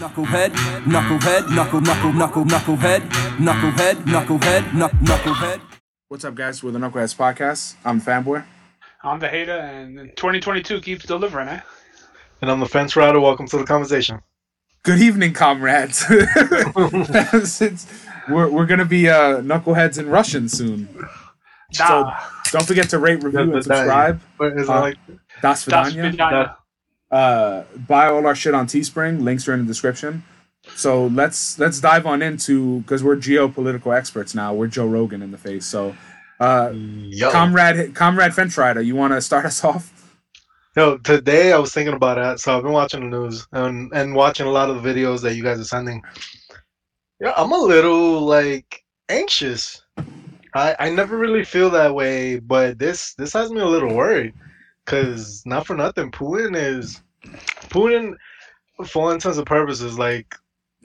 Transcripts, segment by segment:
Knucklehead, knucklehead, knuckle, knuckle, knuckle, knucklehead, knucklehead, knucklehead, knuck, knucklehead. What's up, guys? We're the Knuckleheads Podcast. I'm Fanboy. I'm the hater, and 2022 keeps delivering, eh? And I'm the fence rider. Welcome to the conversation. Good evening, comrades. Since we're, we're going to be uh, Knuckleheads in Russian soon. So don't forget to rate, review, and subscribe. Is Uh, like Das that's Vidania. Vidania. Uh, buy all our shit on Teespring. Links are in the description. So let's let's dive on into because we're geopolitical experts now. We're Joe Rogan in the face. So, uh, yo? comrade, comrade Fence Rider, you want to start us off? Yo, today I was thinking about that. So I've been watching the news and and watching a lot of the videos that you guys are sending. Yeah, I'm a little like anxious. I I never really feel that way, but this this has me a little worried. Cause not for nothing, Putin is Putin, for all intents and purposes, like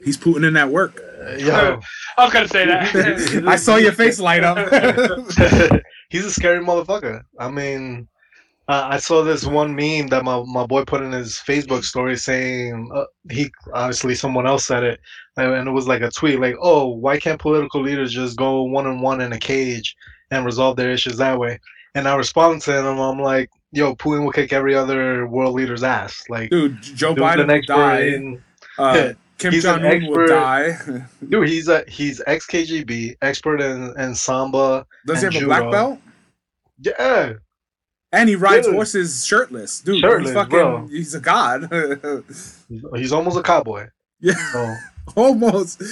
He's putting in that work. uh, yo, I was gonna say that. I saw your face light up. he's a scary motherfucker. I mean, uh, I saw this one meme that my, my boy put in his Facebook story saying uh, he obviously someone else said it, and and it was like a tweet like, "Oh, why can't political leaders just go one on one in a cage and resolve their issues that way?" And I responded to him, I'm like, "Yo, Putin will kick every other world leader's ass. Like, Dude, Joe dude's Biden an will die. in- Uh, Kim Jong Un will die. dude, he's a he's ex KGB, expert in, in sambo. Does he And have a black belt? Yeah, And he rides Dude. horses shirtless. Dude, Shirtless, he's fucking bro. he's a god. he's almost a cowboy. yeah, So almost.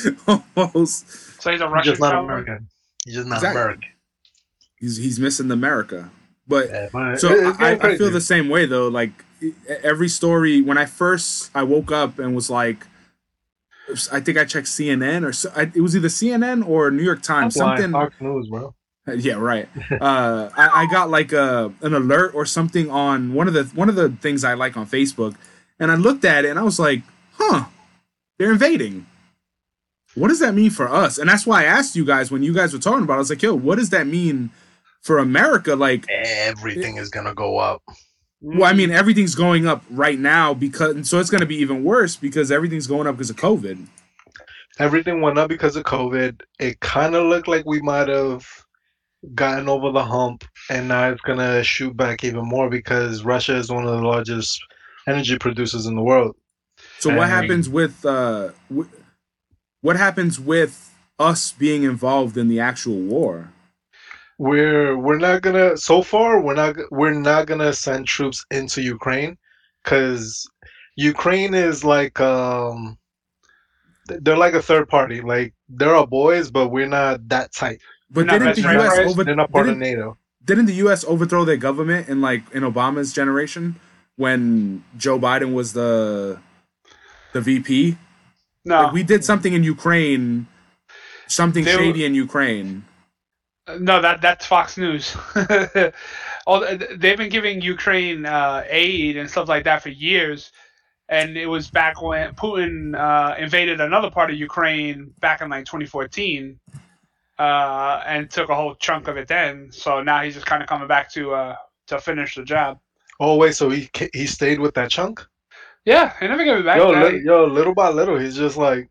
Almost. so he's a he's Russian just not cowboy? American. He's just not Exactly. American. He's he's missing America. But Yeah, so I, I feel the same way though. Like every story when I first I woke up and was like I think I checked CNN or so, I, it was either CNN or New York Times. That's Something Fox News, bro. Yeah, right. Uh, I, I got like a an alert or something on one of the one of the things I like on Facebook, and I looked at it and I was like, "Huh, they're invading." What does that mean for us? And that's why I asked you guys when you guys were talking about. it, I was like, "Yo, what does that mean for America?" Like, Everything is gonna go up. well, I mean, everything's going up right now because so it's going to be even worse because everything's going up because of COVID. Everything went up because of COVID. It kind of looked like we might have gotten over the hump, and now it's gonna shoot back even more because Russia is one of the largest energy producers in the world. So what happens with uh, wh- what happens with us being involved in the actual war? We're we're not gonna. So far, we're not we're not gonna send troops into Ukraine because Ukraine is like um. They're like a third party. Like they're our boys, but we're not that tight. But Not didn't the. U.S. over They're not part of didn't, NATO. didn't the U.S. overthrow their government in like in Obama's generation when Joe Biden was the the VP? No, Like, we did something in Ukraine, something They were- shady in Ukraine. No, that that's Fox News. All they've been giving Ukraine uh, aid and stuff like that for years, and it was back when Putin uh, invaded another part of Ukraine back in like 2014, uh, and took a whole chunk of it then. So now he's just kind of coming back to uh, to finish the job. Oh wait, so he he stayed with that chunk? Yeah, he never gave it back. Yo, li- yo, little by little, he's just like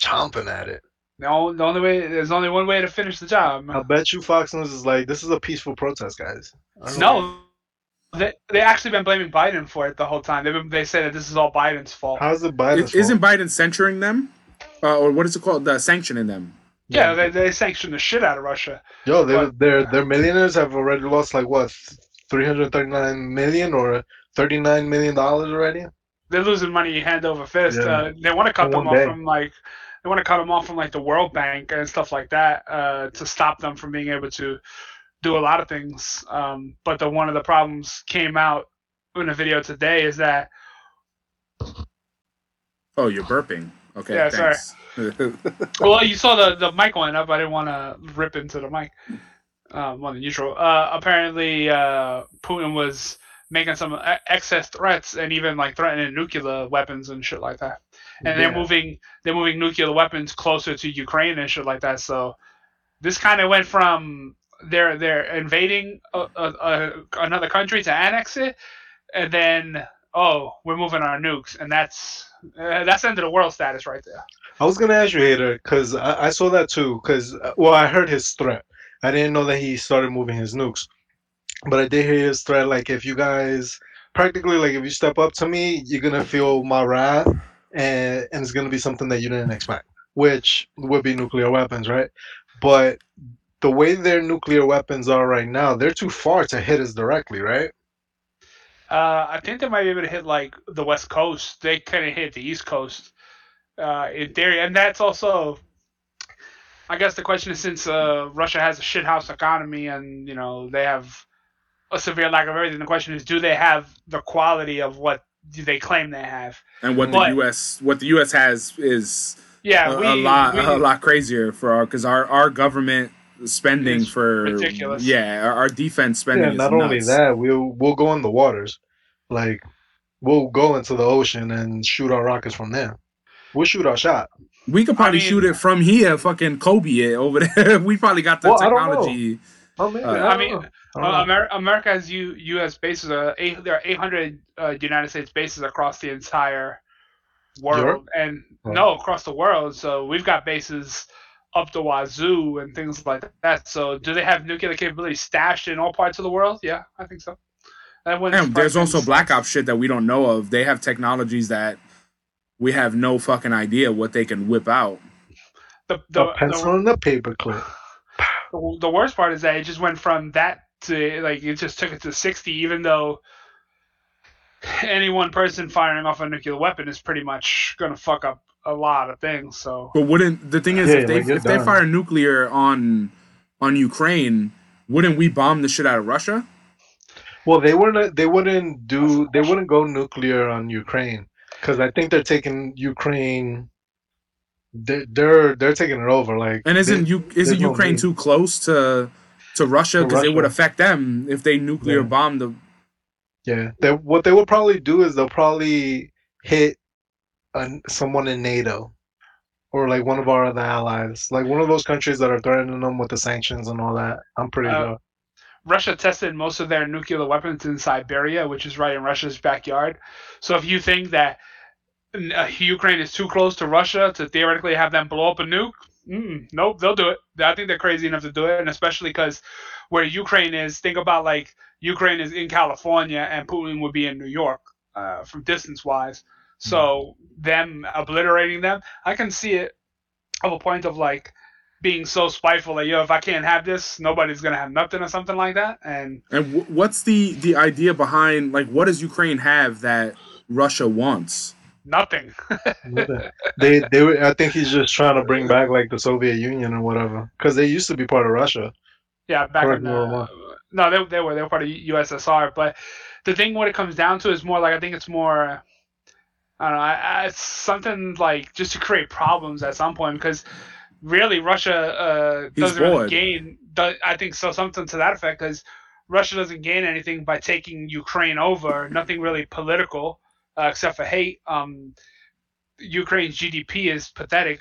chomping at it. The only, the only way there's only one way to finish the job. I bet you Fox News is like, this is a peaceful protest, guys. I don't know. No, they they actually been blaming Biden for it the whole time. They they say that this is all Biden's fault. How's it Biden's Isn't? Biden censuring them, uh, or what is it called? The sanctioning them. yeah, they they sanction the shit out of Russia. Yo, they, What? their their millionaires have already lost like what, three hundred thirty nine million or thirty nine million dollars already. They're losing money hand over fist. Yeah. Uh, they want to cut them off from like they want to cut them off from like the World Bank and stuff like that uh, to stop them from being able to do a lot of things. Um, but the one of the problems came out in a video today is that Oh, you're burping. Okay. Yeah, sorry. well, you saw the the mic line up. I didn't want to rip into the mic. Um, on the neutral. Uh, apparently, uh, Putin was making some e- excess threats and even like threatening nuclear weapons and shit like that. And they're moving they're moving nuclear weapons closer to Ukraine and shit like that. So this kind of went from they're they're invading a, a, a, another country to annex it, and then oh we're moving our nukes, and that's Uh, that's end of the world status right there. I was gonna ask you, Hater, because I, I saw that too. Because well, I heard his threat. I didn't know that he started moving his nukes, but I did hear his threat. Like, if you guys practically like if you step up to me, you're gonna feel my wrath, and and it's gonna be something that you didn't expect, which would be nuclear weapons, right? But the way their nuclear weapons are right now, they're too far to hit us directly, right? Uh, I think they might be able to hit like the west coast. They couldn't hit the east coast uh, in theory, and that's also. I guess the question is since uh, Russia has a shithouse economy and you know they have a severe lack of everything, the question is do they have the quality of what they claim they have? And what But- the U.S. what the U.S. has is Yeah, a, we, a lot we- a lot crazier for our because our our government spending for ridiculous. Yeah, our, our defense spending. Yeah, is not only that, we'll we'll go in the waters, like we'll go into the ocean and shoot our rockets from there. We'll shoot our shot. we could probably I mean- shoot it from here. Fucking Kobe it over there. we probably got the Well, I don't know. technology. Oh man, Uh, I mean, I don't. Uh, Amer- America has U- U.S. bases. Uh, eight, there are 800 uh, United States bases across the entire world, Europe? and Oh. no, across the world. So we've got bases up the wazoo and things like that. So do they have nuclear capability stashed in all parts of the world? Yeah, I think so. That wouldn't Damn, there's also Black Ops shit that we don't know of. They have technologies that we have no fucking idea what they can whip out. The, the, a pencil the, and a paperclip. The, the worst part is that it just went from that to like it just took it to 60, even though any one person firing off a nuclear weapon is pretty much gonna fuck up a lot of things. So But wouldn't the thing is Yeah, if they like, you're if they fire nuclear on on Ukraine, wouldn't we bomb the shit out of Russia? Well, they wouldn't. They wouldn't do. They wouldn't go nuclear on Ukraine because I think they're taking Ukraine. They're they're, they're taking it over. Like And isn't they- you isn't Ukraine too close to to Russia because it would affect them if they nuclear Yeah. bomb the Yeah, they, what they will probably do is they'll probably hit an, someone in NATO or like one of our other allies, like one of those countries that are threatening them with the sanctions and all that. I'm pretty Uh, sure. Russia tested most of their nuclear weapons in Siberia, which is right in Russia's backyard. So if you think that Ukraine is too close to Russia to theoretically have them blow up a nuke, mm, nope, they'll do it. I think they're crazy enough to do it, and especially because where Ukraine is, think about like Ukraine is in California and Putin would be in New York, uh, from distance wise. So them obliterating them, I can see it of a point of like being so spiteful that yo, if I can't have this, nobody's gonna have nothing or something like that. And and w- what's the the idea behind like what does Ukraine have that Russia wants? Nothing. they they were, I think he's just trying to bring back like the Soviet Union or whatever because they used to be part of Russia. Yeah, back Correct in the, if I'm wrong. no, they, they were they were part of USSR. But the thing, what it comes down to, is more like I think it's more. I don't know. I, I, it's something like just to create problems at some point because really Russia uh, doesn't really gain. Do, I think so. Something to that effect because Russia doesn't gain anything by taking Ukraine over. Nothing really political uh, except for hate. Um, Ukraine's GDP is pathetic.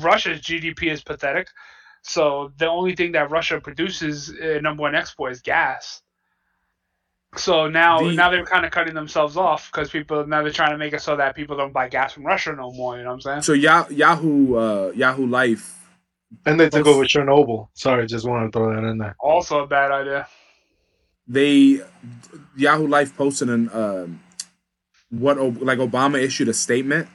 Russia's GDP is pathetic. So the only thing that Russia produces, uh, number one export, is gas. So now, The- now they're kind of cutting themselves off because people now they're trying to make it so that people don't buy gas from Russia no more. You know what I'm saying? So Ya- Yahoo uh, Yahoo Life And they took over Chernobyl. Sorry, just wanted to throw that in there. Also a bad idea. they Yahoo Life posted an um what like Obama issued a statement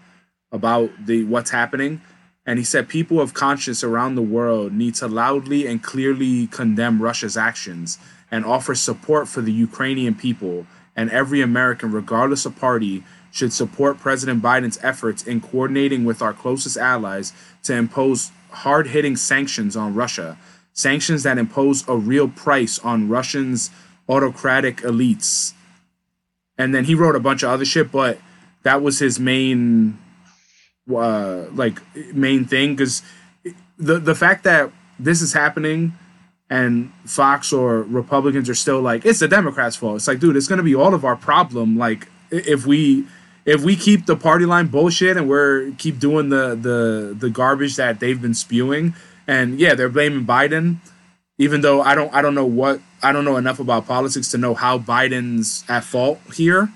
about the what's happening and he said people of conscience around the world need to loudly and clearly condemn Russia's actions and offer support for the Ukrainian people and every American regardless of party should support President Biden's efforts in coordinating with our closest allies to impose hard-hitting sanctions on Russia sanctions that impose a real price on Russians autocratic elites. And then he wrote a bunch of other shit, but that was his main uh like main thing cuz the the fact that this is happening and Fox or Republicans are still like it's the Democrats' fault. It's like, dude, it's to be all of our problem like if we if we keep the party line bullshit and we're keep doing the the the garbage that they've been spewing and yeah, they're blaming Biden even though I don't I don't know what I don't know enough about politics to know how Biden's at fault here.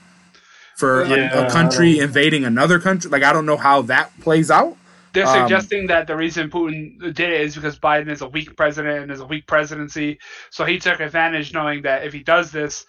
for a- Yeah, a, I country invading another country. Like I don't know how that plays out. They're Um, suggesting that the reason Putin did it is because Biden is a weak president and is a weak presidency. So he took advantage, knowing that if he does this,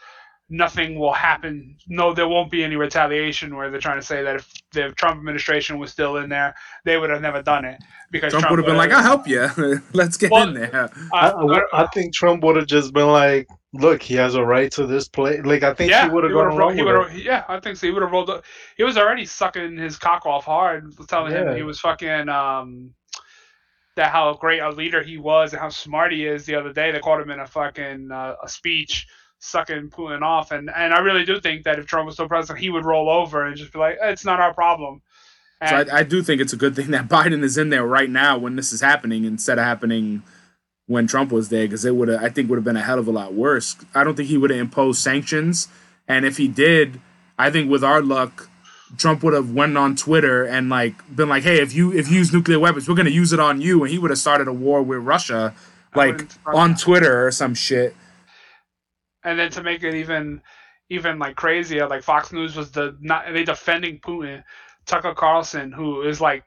nothing will happen. No, there won't be any retaliation. Where they're trying to say that if the Trump administration was still in there, they would have never done it because Trump, would have been like, "I'll help you. Let's get Well, in there." I, Uh, I, I think Trump would have just been like, "Look, he has a right to this place." Like I think yeah, he would have he gone would've along he with would've- it. Yeah, I think so. He would have rolled. Up. He was already sucking his cock off hard, telling Yeah. him he was fucking um that how great a leader he was and how smart he is. The other day, they called him in a fucking uh, a speech sucking Putin off, and and I really do think that if Trump was still president, he would roll over and just be like, "Eh, "It's not our problem." So I, I do think it's a good thing that Biden is in there right now when this is happening instead of happening when Trump was there because it would have I think would have been a hell of a lot worse. I don't think he would have imposed sanctions, and if he did, I think with our luck, Trump would have went on Twitter and like been like, "Hey, if you if you use nuclear weapons, we're gonna use it on you," and he would have started a war with Russia, like on. Twitter or some shit. And then to make it even even like crazier, like Fox News was the not they defending Putin. Tucker Carlson, who is like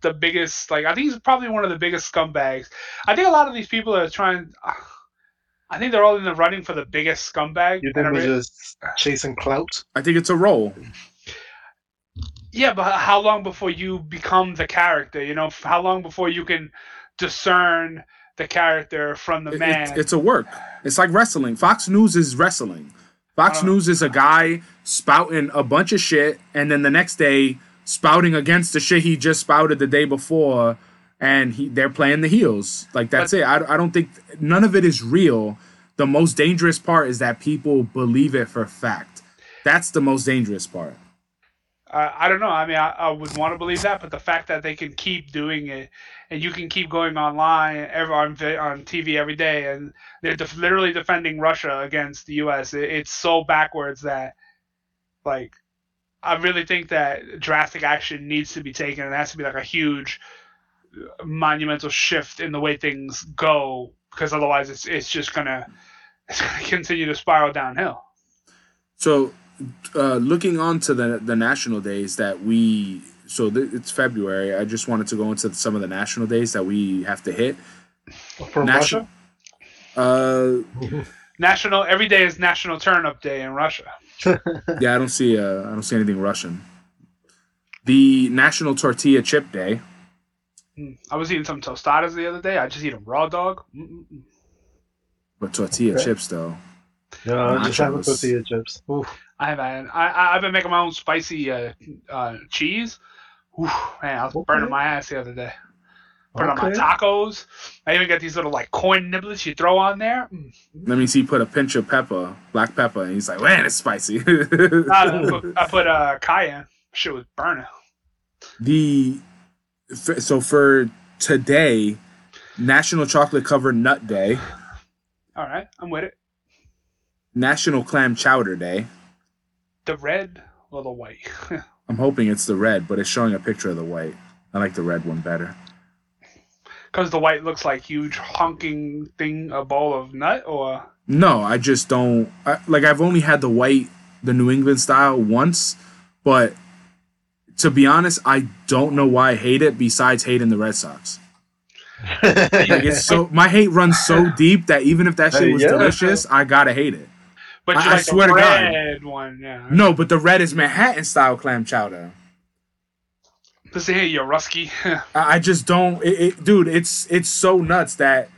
the biggest, like I think he's probably one of the biggest scumbags. I think a lot of these people are trying. I think they're all in the running for the biggest scumbag. You I think re- he's just chasing clout? I think it's a role. yeah, but how long before you become the character? You know, how long before you can discern the character from the man? It's, it's a work. It's like wrestling. Fox News is wrestling. Fox Uh. News is a guy spouting a bunch of shit, and then the next day spouting against the shit he just spouted the day before, and he they're playing the heels. Like that's it. I, I don't think none of it is real. The most dangerous part is that people believe it for fact. That's the most dangerous part. I don't know. I mean, I, I would want to believe that, but the fact that they can keep doing it, and you can keep going online, every, on on TV every day, and they're def- literally defending Russia against the U.S. It, it's so backwards that, like, I really think that drastic action needs to be taken, and it has to be like a huge, monumental shift in the way things go, because otherwise, it's it's just gonna it's gonna continue to spiral downhill. So, uh, looking on to the the national days that we so th- it's February. I just wanted to go into some of the national days that we have to hit. From Nation- Russia? Uh, National every day is National Turnip Day in Russia. yeah, I don't see uh, I don't see anything Russian. The National Tortilla Chip Day. Mm. I was eating some tostadas the other day. I just eat a raw dog. Mm-mm-mm. But tortilla Okay. chips though. Yeah, I just have tortilla chips. Oof. I have had, I, I- I've been making my own spicy uh, uh, cheese. Oof, man, I was Okay. burning my ass the other day. Put it on my tacos. I even got these little like corn niblets you throw on there. Mm. Let me see. Put a pinch of pepper, black pepper, and he's like, "Man, it's spicy." I, put, I put uh, cayenne. Shit was burning. the so for today, National Chocolate Covered Nut Day, All right, I'm with it. National Clam Chowder Day. The red or the white. I'm hoping it's the red, but it's showing a picture of the white. I like the red one better. Because the white looks like huge honking thing, a bowl of nut, or No, I just don't I, like. I've only had the white, the New England style once, but to be honest, I don't know why I hate it. Besides hating the Red Sox, like it's so my hate runs so deep that even if that shit was yeah. delicious, I gotta hate it. But I- I like swear to God. one. Yeah. No, but the red is Manhattan style clam chowder. Listen here, you rusky. I I just don't, it, it, dude. It's it's so nuts that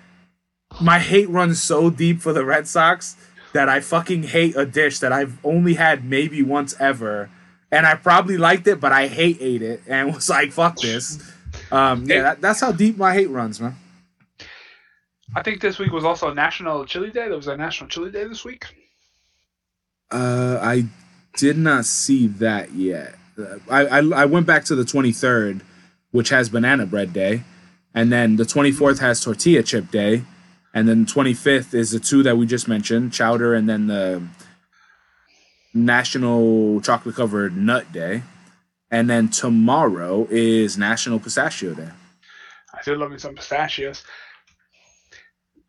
my hate runs so deep for the Red Sox that I fucking hate a dish that I've only had maybe once ever, and I probably liked it, but I hate ate it and was like, fuck this. Um, yeah, that, that's how deep my hate runs, man. I think this week was also National Chili Day. There was a National Chili Day this week. Uh, I did not see that yet. Uh, I, I I went back to the 23rd, which has Banana Bread Day, and then the 24th has Tortilla Chip Day, and then 25th is the two that we just mentioned, Chowder, and then the National Chocolate Covered Nut Day, and then tomorrow is National Pistachio Day. I did love me some pistachios.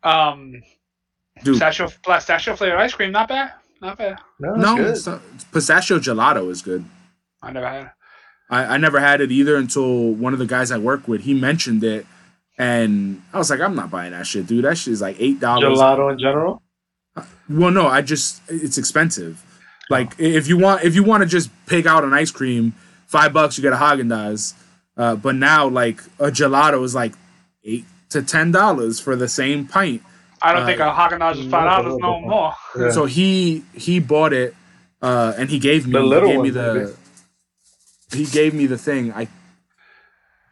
Um, Dude, pistachio, pistachio flavored ice cream, not bad. Not bad. No, that's no, good. it's not, pistachio gelato is good. I never had. it. I, I never had it either until one of the guys I work with he mentioned it, and I was like, I'm not buying that shit, dude. That shit is like eight dollars. Gelato in general. Well, no, I just it's expensive. Like if you want if you want to just pick out an ice cream, five bucks you get a Haagen Dazs. Uh, but now like a gelato is like eight to ten dollars for the same pint. I don't Uh, think a Haagen Dazs is five dollars no more. Yeah. So he he bought it, uh, and he gave me The he little gave me ones, the he gave me the thing. I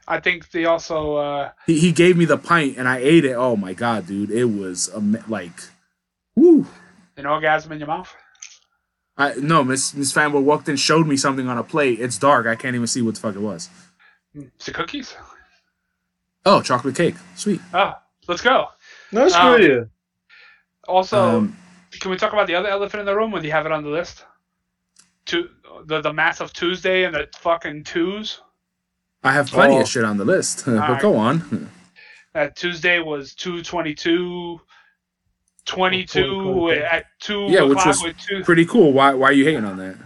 I think they also uh, he, he gave me the pint and I ate it. Oh my god, dude, it was am- like, woo. an orgasm in your mouth. I no, Miss Miss Fanboy walked in, showed me something on a plate. It's dark. I can't even see what the fuck it was. Is it cookies? Oh, chocolate cake, sweet. Oh, let's go. No, screw Um, you. Also, Um, can we talk about the other elephant in the room when you have it on the list? To the the massive Tuesday and the fucking twos. I have plenty Oh. of shit on the list, but Alright. go on. That Tuesday was 222, 22 Oh, at 2 Yeah, which was with two. Pretty cool. Why why are you hating on that?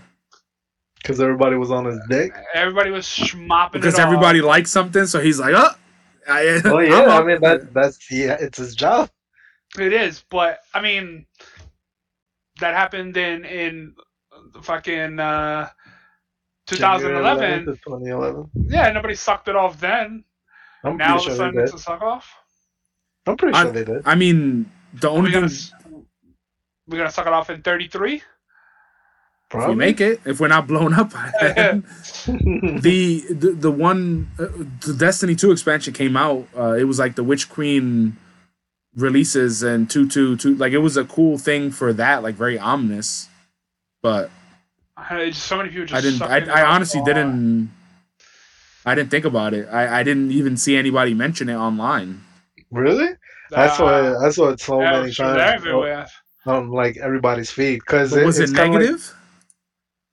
Because everybody was on his dick. Everybody was schmopping Because it everybody all. likes something, so he's like, oh. I, Well, yeah, I up." mean that that's yeah, it's his job. It is, but I mean, that happened in in the fucking uh, 2011. 2011. Yeah, nobody sucked it off then. I'm now all pretty of a sudden it's a suck off. I'm pretty I- sure they did. I mean, the We're only gonna we're gonna suck it off in 33. If we make it, if we're not blown up by then. the, the the one uh, the Destiny 2 expansion came out. Uh, it was like the Witch Queen releases and two two two like it was a cool thing for that, like very ominous. But I- just so many people just. I didn't. I, I off. honestly didn't. I didn't think about it. I, I didn't even see anybody mention it online. really? I saw Uh, it. I saw it so yeah, many times everywhere. on like everybody's feed. Because But was it it's kinda like- negative?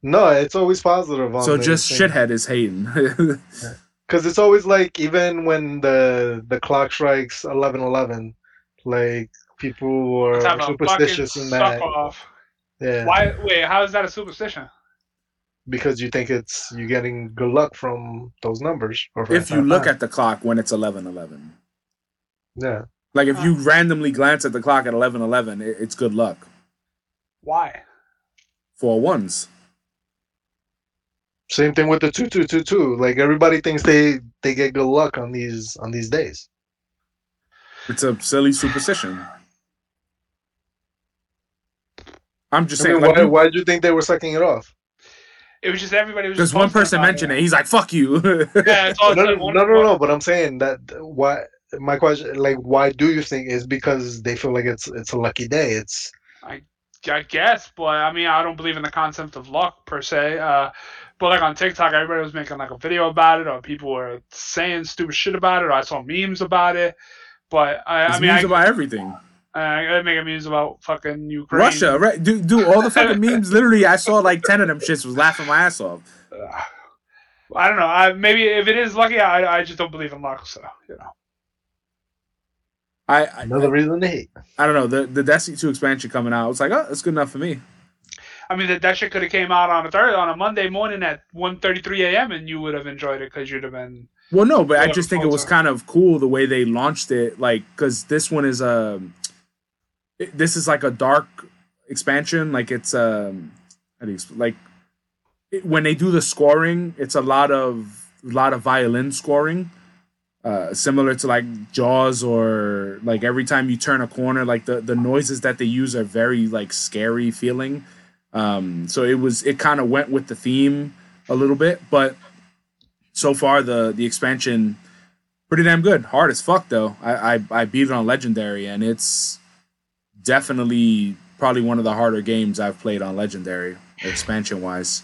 No, it's always positive. On so the just thing. shithead is hating. Because it's always like even when the the clock strikes eleven eleven, like people are Let's have a superstitious in that. off. Yeah, Why? Wait, how is that a superstition? because you think it's you getting good luck from those numbers. Or from if you look time. at the clock when it's eleven eleven, yeah, like if you ah. randomly glance at the clock at eleven eleven, it, it's good luck Why? for ones. Same thing with the two two two two. Like everybody thinks they they get good luck on these on these days. It's a silly superstition. I'm just I saying, mean, like, why why do you think they were sucking it off? It was just everybody was. because one person about mentioned it. He's like, "Fuck you." Yeah, it's all No, no, no, no, no. But I'm saying that why my question, like, why do you think is because they feel like it's it's a lucky day? It's I guess, but I mean, I don't believe in the concept of luck per se. Uh, but like on TikTok, everybody was making like a video about it, or people were saying stupid shit about it, or I saw memes about it. But I, It's I mean, I, memes about everything. I, I make memes about fucking Ukraine. Russia, right? Do do all the fucking memes. Literally, I saw like ten of them shits. Was laughing my ass off. I don't know. I, maybe if it is lucky, I, I just don't believe in luck. So you know, I I, another reason to hate. I don't know the the Destiny two expansion coming out. It's like, oh, it's good enough for me. I mean that that shit could have came out on a third on a Monday morning at 1.33 a.m. and you would have enjoyed it because you'd have been. Well, no, but I just think it was kind of cool the way they launched it, like because this one is a, it- this is like a dark expansion, like it's um, how do you exp- like it, when they do the scoring, it's a lot of a lot of violin scoring, uh, similar to like Jaws or like every time you turn a corner, like the the noises that they use are very like scary feeling. Um, so it was it kind of went with the theme a little bit, but so far the the expansion pretty damn good. Hard as fuck though. I I, I beat it on legendary and it's definitely probably one of the harder games I've played on legendary expansion wise.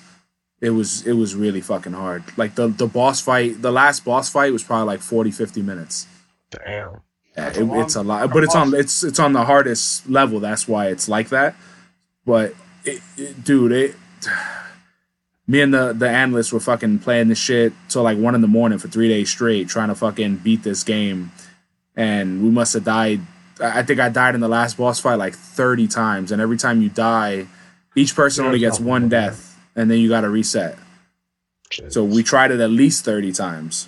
It was it was really fucking hard. Like the the boss fight, the last boss fight was probably like 40 50 minutes. Damn. Yeah, it, a long- it's a lot, but it's on it's it's on the hardest level. That's why it's like that. But it, it, dude, it. Me and the the analysts were fucking playing this shit till like one in the morning for three days straight, trying to fucking beat this game, and we must have died. I I think I died in the last boss fight like thirty times, and every time you die, Each person only gets one death, and then you got to reset. So we tried it at least thirty times.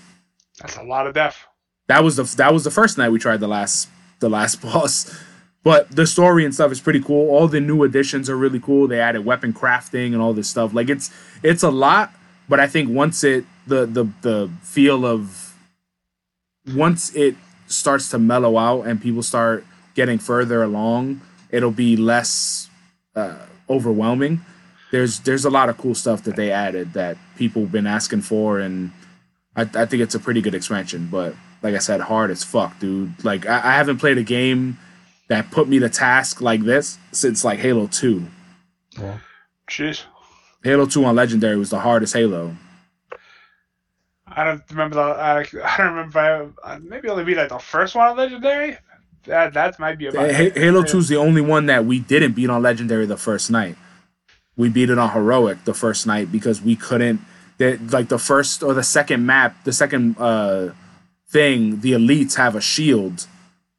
That's a lot of death. That was the that was the first night we tried the last the last boss. But the story and stuff is pretty cool. All the new additions are really cool. They added weapon crafting and all this stuff. Like it's it's a lot, but I think once it the the the feel of once it starts to mellow out and people start getting further along, it'll be less uh, overwhelming. There's there's a lot of cool stuff that they added that people have been asking for, and I, I think it's a pretty good expansion. But like I said, hard as fuck, dude. Like I, I haven't played a game that put me to task like this since like Halo Two. Yeah. Jeez. Halo Two on Legendary was the hardest Halo. I don't remember the. I, I don't remember. I, uh, maybe only beat like the first one on Legendary. That that might be about. Ha- Halo Two is the only one that we didn't beat on Legendary the first night. We beat it on Heroic the first night because we couldn't. That like the first or the second map, the second uh thing, the elites have a shield,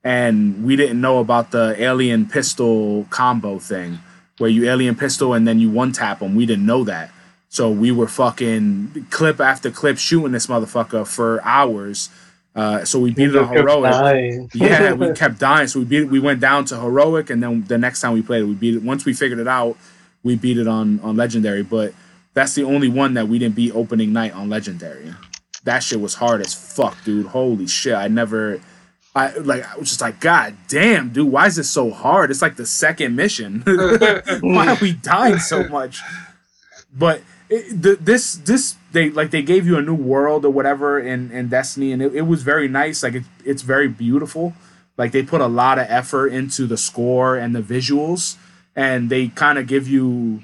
and we didn't know about the alien pistol combo thing, where you alien pistol and then you one tap them. We didn't know that, so we were fucking clip after clip shooting this motherfucker for hours. Uh, so we beat it on heroic. yeah, we kept dying. So we beat it. We went down to heroic, and then the next time we played it, we beat it. Once we figured it out, we beat it on on legendary. But that's the only one that we didn't beat opening night on legendary. That shit was hard as fuck, dude. Holy shit! I never. I like. I was just like, God damn, dude. Why is this so hard? It's like the second mission. why are we dying so much? But it, the, this this they like they gave you a new world or whatever in in Destiny, and it, it was very nice. Like it, it's very beautiful. Like they put a lot of effort into the score and the visuals, and they kind of give you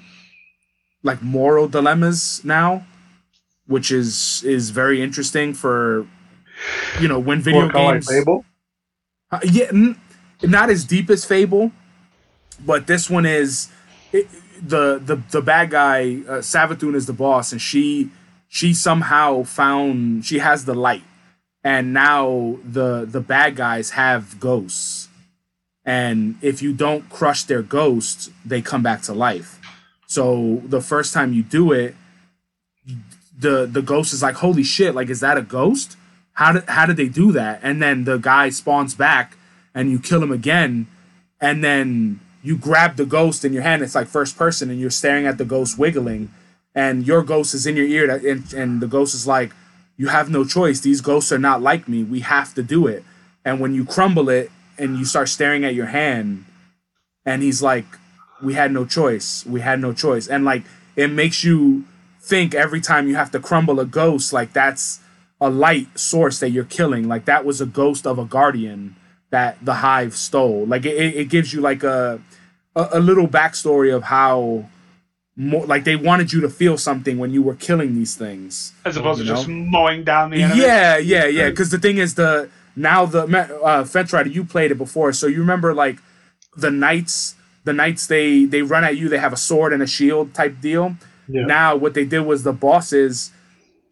like moral dilemmas now, which is is very interesting for you know when video kinda like games. Fable? Uh, yeah, n- not as deep as Fable, but this one is it, the the the bad guy. Uh, Savathun is the boss, and she she somehow found she has the light, and now the the bad guys have ghosts, and if you don't crush their ghosts, they come back to life. So the first time you do it, the the ghost is like, "Holy shit! Like, is that a ghost?" how did how did they do that? And then the guy spawns back, and you kill him again, and then you grab the ghost in your hand. It's like first person, and you're staring at the ghost wiggling, and your ghost is in your ear, and, and the ghost is like, "You have no choice. These ghosts are not like me. We have to do it." And when you crumble it, and you start staring at your hand, and he's like, "We had no choice. We had no choice," and like it makes you think every time you have to crumble a ghost, like that's a light source that you're killing. Like that was a ghost of a guardian that the hive stole. Like it, it gives you like a, a a little backstory of how more like they wanted you to feel something when you were killing these things. As opposed to know? just mowing down the enemy. Yeah, yeah, yeah. Because the thing is, the now the uh, Fence Rider, you played it before, so you remember like the knights. The knights they they run at you. They have a sword and a shield type deal. Yeah. Now what they did was the bosses,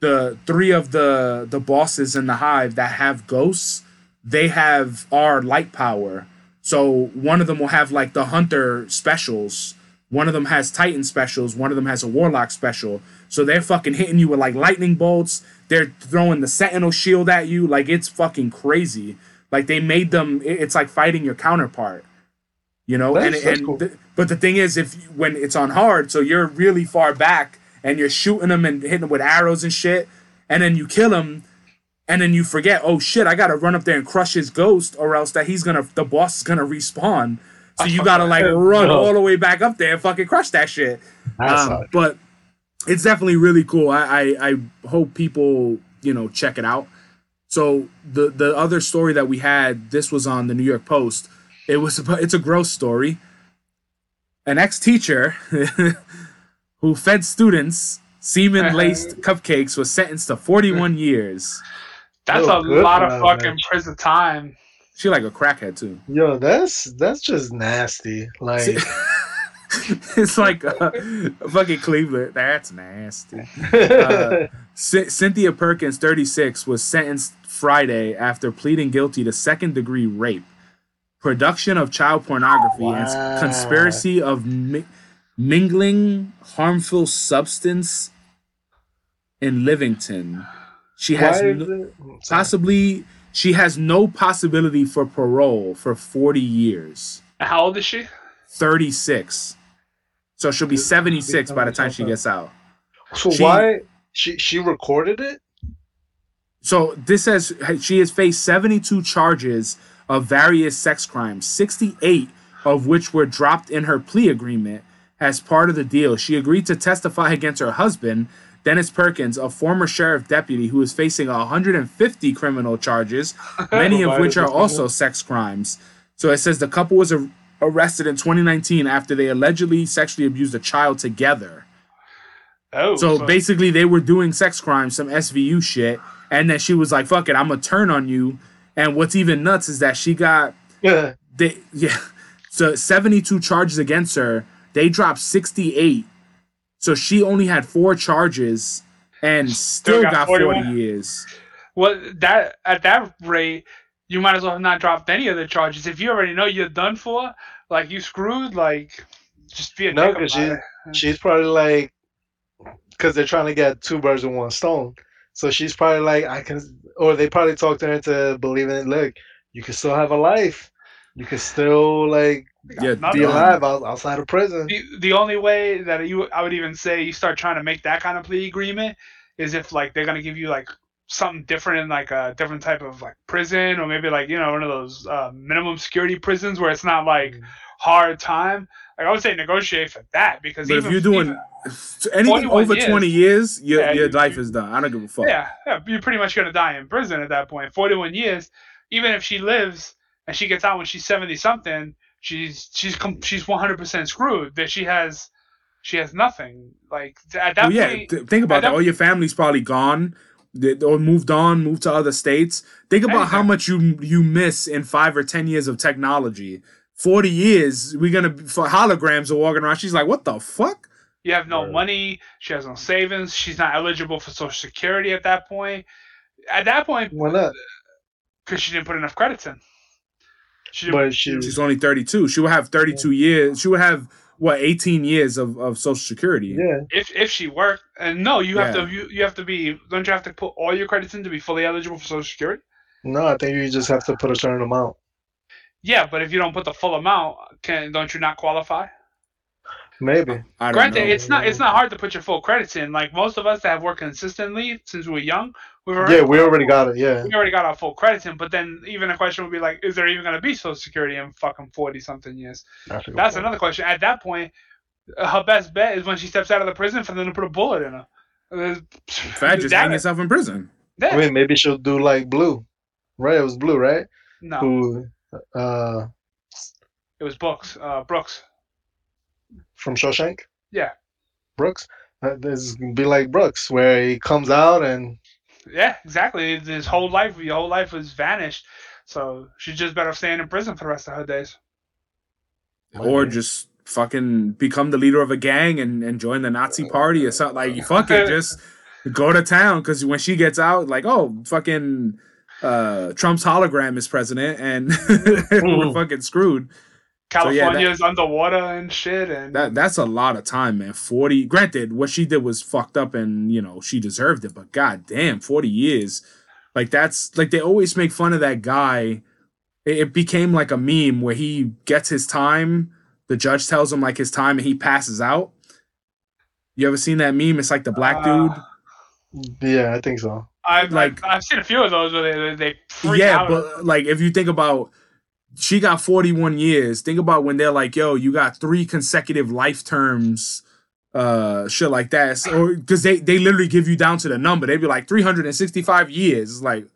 the three of the the bosses in the hive that have ghosts, they have our light power. So one of them will have like the hunter specials. One of them has Titan specials. One of them has a Warlock special. So they're fucking hitting you with like lightning bolts. They're throwing the Sentinel shield at you. Like it's fucking crazy. Like they made them. It's like fighting your counterpart. You know, That's- and that's and cool. th- but the thing is, if you- when it's on hard, so you're really far back and you're shooting them and hitting them with arrows and shit, and then you kill him, and then you forget, oh shit, I gotta run up there and crush his ghost, or else that he's gonna, the boss is gonna respawn. So you gotta like run No. all the way back up there and fucking crush that shit. That's Um, but it's definitely really cool. I, I I hope people you know check it out. So the the other story that we had, this was on the New York Post. It was about, it's a gross story. An ex teacher who fed students semen laced cupcakes was sentenced to 41 years. That's a lot of fucking man. prison time. She like a crackhead too. Yo, that's that's just nasty. Like, it's like uh, fucking Cleveland. That's nasty. Uh, C- Cynthia Perkins, 36, was sentenced Friday after pleading guilty to second degree rape, production of child pornography, Wow. and conspiracy of mi- mingling harmful substance in Livingston. She has no- is it? Sorry. possibly she has no possibility for parole for 40 years. How old is she? 36. So she'll be 76 by the time she gets out. So she- why she she recorded it? So this says she has faced 72 charges of various sex crimes, 68 of which were dropped in her plea agreement as part of the deal. She agreed to testify against her husband, Dennis Perkins, a former sheriff deputy who is facing 150 criminal charges, many of which are also sex crimes. So it says the couple was ar- arrested in 2019 after they allegedly sexually abused a child together. Oh, So basically, they were doing sex crimes, some SVU shit, and then she was like, "Fuck it, I'm gonna turn on you." And what's even nuts is that she got Yeah. they yeah, so 72 charges against her. They dropped 68, so she only had four charges and still, got got 40 41? years. well, that at that rate, you might as well have not dropped any of the charges. If you already know you're done for, like you screwed, like just be a No, dick 'cause about she- She's probably like, because they're trying to get two birds with one stone. So she's probably like, I can, or they probably talked her into believing, it. look, you can still have a life. You can still like Yeah, be alive outside of prison. the the only way that you I would even say you start trying to make that kind of plea agreement is if like they're gonna give you like something different in like a different type of like prison or maybe like you know one of those uh, minimum security prisons where it's not like Mm. hard time. Like I would say negotiate for that because But if you're doing even- anything over years. 20 years, your, Yeah, your you- life you- is done. I don't give a fuck. yeah, yeah, you're pretty much gonna die in prison at that point. Forty one years, even if she lives and she gets out when she's seventy something, she's she's she's one hundred percent screwed. That she has she has nothing. Like at that Well, yeah, point, th- think about that. All your family's probably gone, or moved on, moved to other states. Think about how much you you miss in five or ten years of technology. Forty years, we're gonna for holograms are walking around. She's like, "What the fuck?" You have no money. She has no savings. She's not eligible for Social Security at that point. At that point, Why not? Uh, because she didn't put enough credits in. She didn't, But she, She's only thirty two. She would have thirty two years. She would have what eighteen years of, of Social Security. yeah, if if she worked, and no, you have Yeah. to you, you have to be. Don't you have to put all your credits in to be fully eligible for Social Security? no, I think you just have to put a certain amount. Yeah, but if you don't put the full amount, can don't you not qualify? Maybe. I don't Granted, know. it's not it's not hard to put your full credits in. Like most of us that have worked consistently since we were young, we've already Yeah, we already got it. Yeah. we already got our full credits in. But then even a question would be like, is there even going to be Social Security in fucking forty something years? That's That's point. another question. At that point, uh, her best bet is when she steps out of the prison for them to put a bullet in her. In fact, just hang yourself in prison. that- I mean, maybe she'll do like Blue, right? It was Blue, right? no, Who, uh, it was Brooks. Uh, Brooks. From Shawshank. Yeah. Brooks. Uh, This is be like Brooks, where he comes out and Yeah, exactly. His whole life, your whole life was vanished. So she's just better staying in prison for the rest of her days. or just fucking become the leader of a gang and, and join the Nazi party or something. Like, fuck it, just go to town. Because when she gets out, like, oh, fucking uh, Trump's hologram is president, and we're fucking screwed. So, yeah, California that- is underwater and shit, and That that's a lot of time, man. Forty. Granted, what she did was fucked up, and you know she deserved it. But god damn, forty years. Like that's like they always make fun of that guy. It, it became like a meme where he gets his time. The judge tells him like his time, and he passes out. You ever seen that meme? It's like the black Uh, dude. yeah, I think so. I've, like- I've I've seen a few of those where they they freak yeah, out. but like if you think about she got 41 years. Think about when they're like, yo, you got three consecutive life terms, uh, shit like that. So- Or because they, they literally give you down to the number. They'd be like 365 years. It's like,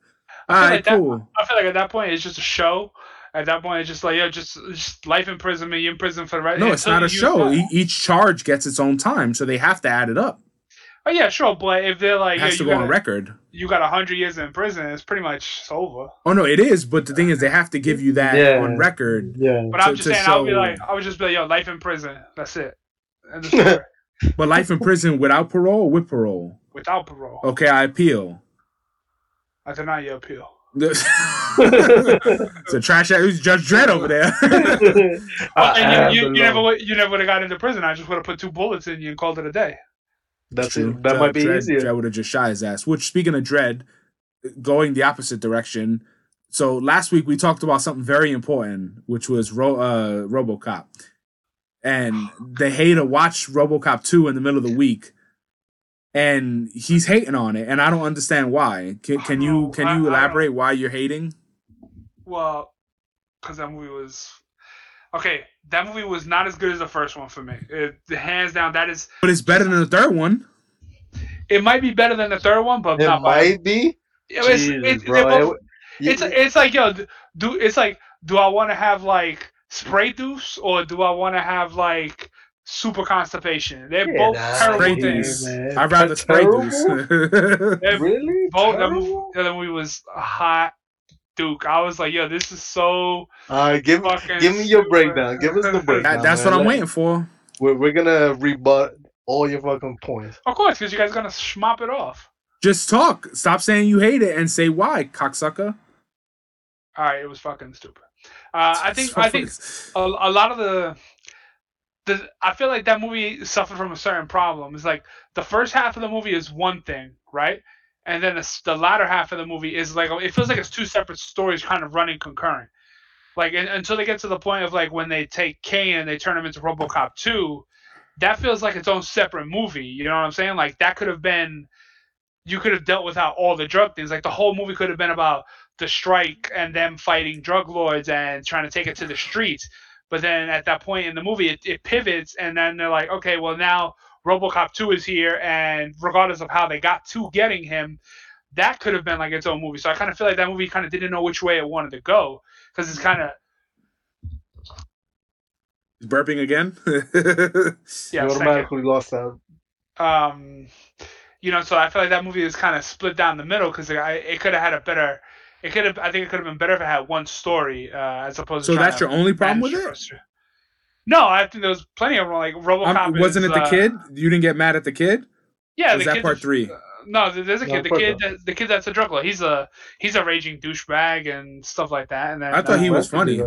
all right, like that- cool. I feel like at that point it's just a show. At that point, it's just like yo, just just life imprisonment. You in prison for the rest. No, it's not a show. E- each charge gets its own time, so they have to add it up. Oh yeah, sure, but if they're like, It yeah, has to you go got on record. you got hundred years in prison, it's pretty much over. Oh no, it is. But the thing is, they have to give you that Yeah. on record. Yeah. But To- I'm just to saying, I'll be like, I would just be like, yo, life in prison. That's it. End of story. But life in prison without parole or with parole. Without parole, Okay, I appeal. I deny your appeal. it's a trash ass. Who's Judge Dredd over there? Well, and you, you, you never would- you never would have got into prison. I just would have put two bullets in you and called it a day. That's True. it. That might be Dredd, easier. Dredd would have just shot his ass. Which, speaking of Dredd, going the opposite direction. So last week we talked about something very important, which was Ro- uh, RoboCop, and the hater watched RoboCop two in the middle of the week, and he's hating on it, and I don't understand why. Can, can you Oh, can you elaborate why you're hating? Well, because that movie was okay. That movie was not as good as the first one for me. It, hands down, that is. But it's better than the third one. It might be better than the third one, but It not by. might be. It was- Jesus, it- bro. they're both- It- it's it's like yo, do it's like do I want to have like spray deuce or do I want to have like super constipation? They're Yeah, both nah, terrible Spray Spray things. man. I'd rather spray terrible? deuce. They're really? both that movie, Terrible? the movie was hot Duke. I was like, yo, this is so All right, give fucking. give me your stupid. breakdown. Give us the breakdown. That- that's man. what I'm Let- waiting for. We're, we're gonna rebut all your fucking points. Of course, because you guys are gonna schmop it off. Just talk. Stop saying you hate it and say why, cocksucker. All right, it was fucking stupid. Uh, I think I think a, a lot of the the I feel like that movie suffered from a certain problem. It's like the first half of the movie is one thing, right? And then the, the latter half of the movie is like it feels like it's two separate stories kind of running concurrent. Like and, until they get to the point of like when they take Cain and they turn him into RoboCop 2, that feels like its own separate movie. You know what I'm saying? Like that could have been you could have dealt without all the drug things. Like the whole movie could have been about the strike and them fighting drug lords and trying to take it to the streets. But then at that point in the movie, it, it pivots, and then they're like, okay, well now RoboCop 2 is here, and regardless of how they got to getting him, that could have been like its own movie. So I kind of feel like that movie kind of didn't know which way it wanted to go because it's kind of burping again. yeah. you automatically lost that. um, you know, so I feel like that movie is kind of split down the middle because it, it could have had a better. It could have. I think it could have been better if it had one story uh, as opposed. so to trying that's your only problem with manage it? your story. No, I think there was plenty of like RoboCop. Um, wasn't is, it the uh, kid? You didn't get mad at the kid? Yeah, Was the that part that's- three? uh, no, there's a No, kid. The kid, two. that, the kid that's a drug lord. He's a he's a raging douchebag and stuff like that. And then I thought he uh, was funny.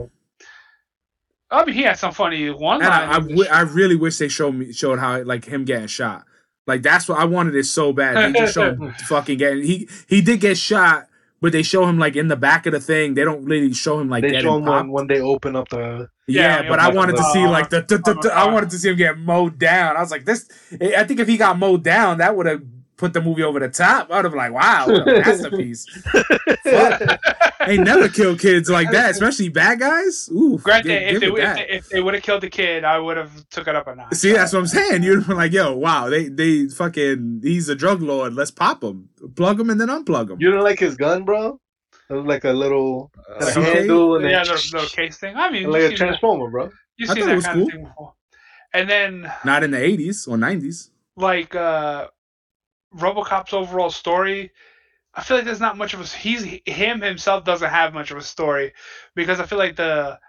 I mean, he had some funny one And I, I, lines. w- I really wish they showed me showed how like him getting shot. Like that's what I wanted it so bad. They just showed fucking getting he he did get shot, but they show him like in the back of the thing. They don't really show him like They show him when, when they open up the. Yeah, Yeah, but I like wanted to see uh, like the, the, the, the the- I wanted to see him get mowed down. I was like, this. I think if he got mowed down, that would have put the movie over the top. I'd have been like, wow, what a masterpiece. Fuck. Ain't never kill kids like that, especially bad guys. Ooh, Granted, gi- if give they, it if they if they would have killed the kid, I would have took it up a notch. See, that's what I'm saying. You'd have been like, yo, wow, they they fucking he's a drug lord. Let's pop him, plug him, and then unplug him. You don't like his gun, bro? It was like a little Uh, a handle and then yeah, the little case thing. I mean, like a seen that, transformer, bro. you've I seen it that was kind cool. of thing before. And then, Not in the 80s or 90s. like, uh, RoboCop's overall story, I feel like there's not much of a. He's him himself doesn't have much of a story because I feel like the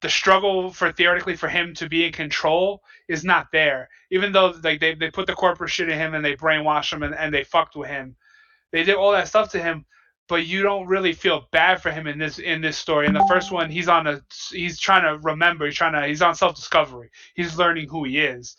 the struggle for theoretically for him to be in control is not there. Even though like they, they put the corporate shit in him and they brainwashed him and, and they fucked with him. They did all that stuff to him, but you don't really feel bad for him in this in this story. In the first one, he's on a he's trying to remember, he's trying to he's on self discovery. He's learning who he is.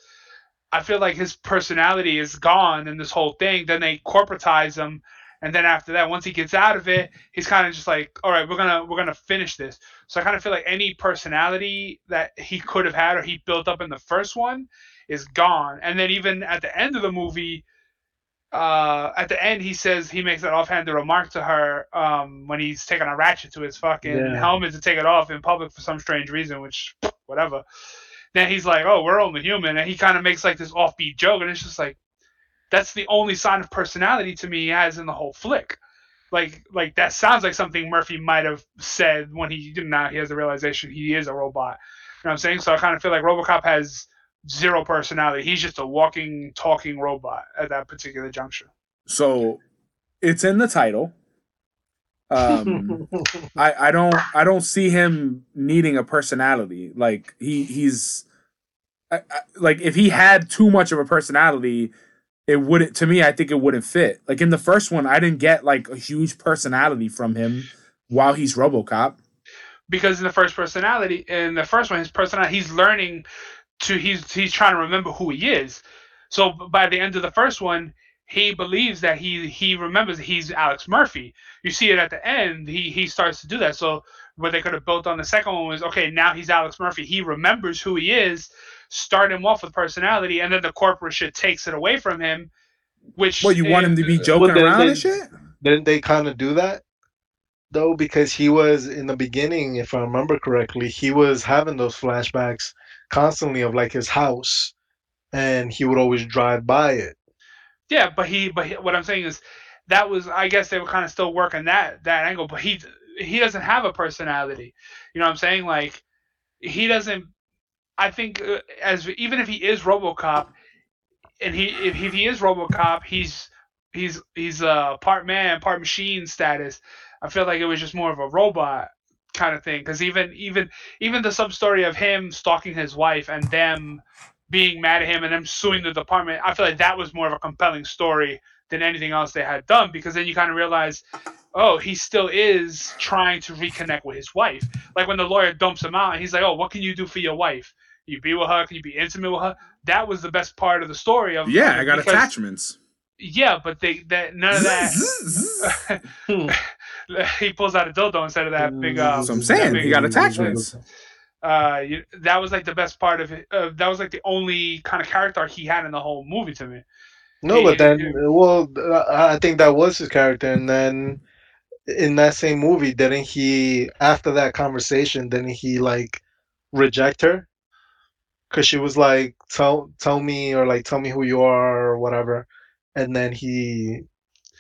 I feel like his personality is gone in this whole thing. Then they corporatize him, and then after that, once he gets out of it, he's kind of just like, all right, we're gonna we're gonna finish this. So I kind of feel like any personality that he could have had or he built up in the first one is gone. And then even at the end of the movie, uh, at the end he says he makes an offhanded remark to her um, when he's taking a ratchet to his fucking Yeah. helmet to take it off in public for some strange reason, which whatever. Then he's like, "Oh, we're only human," and he kind of makes like this offbeat joke, and it's just like, that's the only sign of personality to me he has in the whole flick. Like, like that sounds like something Murphy might have said when he didn't now he has the realization he is a robot. You know what I'm saying? So I kind of feel like RoboCop has zero personality. He's just a walking, talking robot at that particular juncture. So it's in the title. Um, I, I don't I don't see him needing a personality. Like he he's I, I, like if he had too much of a personality, it wouldn't to me. I think it wouldn't fit. Like in the first one, I didn't get like a huge personality from him. while he's RoboCop. because in the first personality in the first one his personality he's learning to he's he's trying to remember who he is so by the end of the first one he believes that he he remembers he's alex murphy you see it at the end he he starts to do that so what they could have built on the second one was okay now he's alex murphy he remembers who he is start him off with personality and then the corporate shit takes it away from him which What you want him to be joking Well, they- around they- and shit? Didn't they kind of do that though? Because he was in the beginning, if I remember correctly, he was having those flashbacks constantly of like his house, and he would always drive by it. Yeah, but he, but he, what I'm saying is, that was, I guess they were kind of still working that that angle, but he he doesn't have a personality. You know what I'm saying? Like he doesn't. I think uh, as even if he is RoboCop, and he if, he is RoboCop, he's he's he's uh part man, part machine status. I feel like it was just more of a robot kind of thing because even even even the sub story of him stalking his wife and them being mad at him and them suing the department, I feel like that was more of a compelling story than anything else they had done because then you kind of realize, oh, he still is trying to reconnect with his wife. Like when the lawyer dumps him out he's like, oh, what can you do for your wife? Can you be with her? Can you be intimate with her? That was the best part of the story. Of Yeah, I got because- attachments. Yeah, but they that none of that. he pulls out a dildo instead of that big. Uh, That's what I'm saying. He got attachments. uh, you, that was like the best part of it. Uh, that was like the only kind of character he had in the whole movie to me. No, He- but then, well, I I think that was his character, and then in that same movie, didn't he? After that conversation, didn't he like reject her? Because she was like, "Tell, tell me," or like, "Tell me who you are," or whatever. And then he,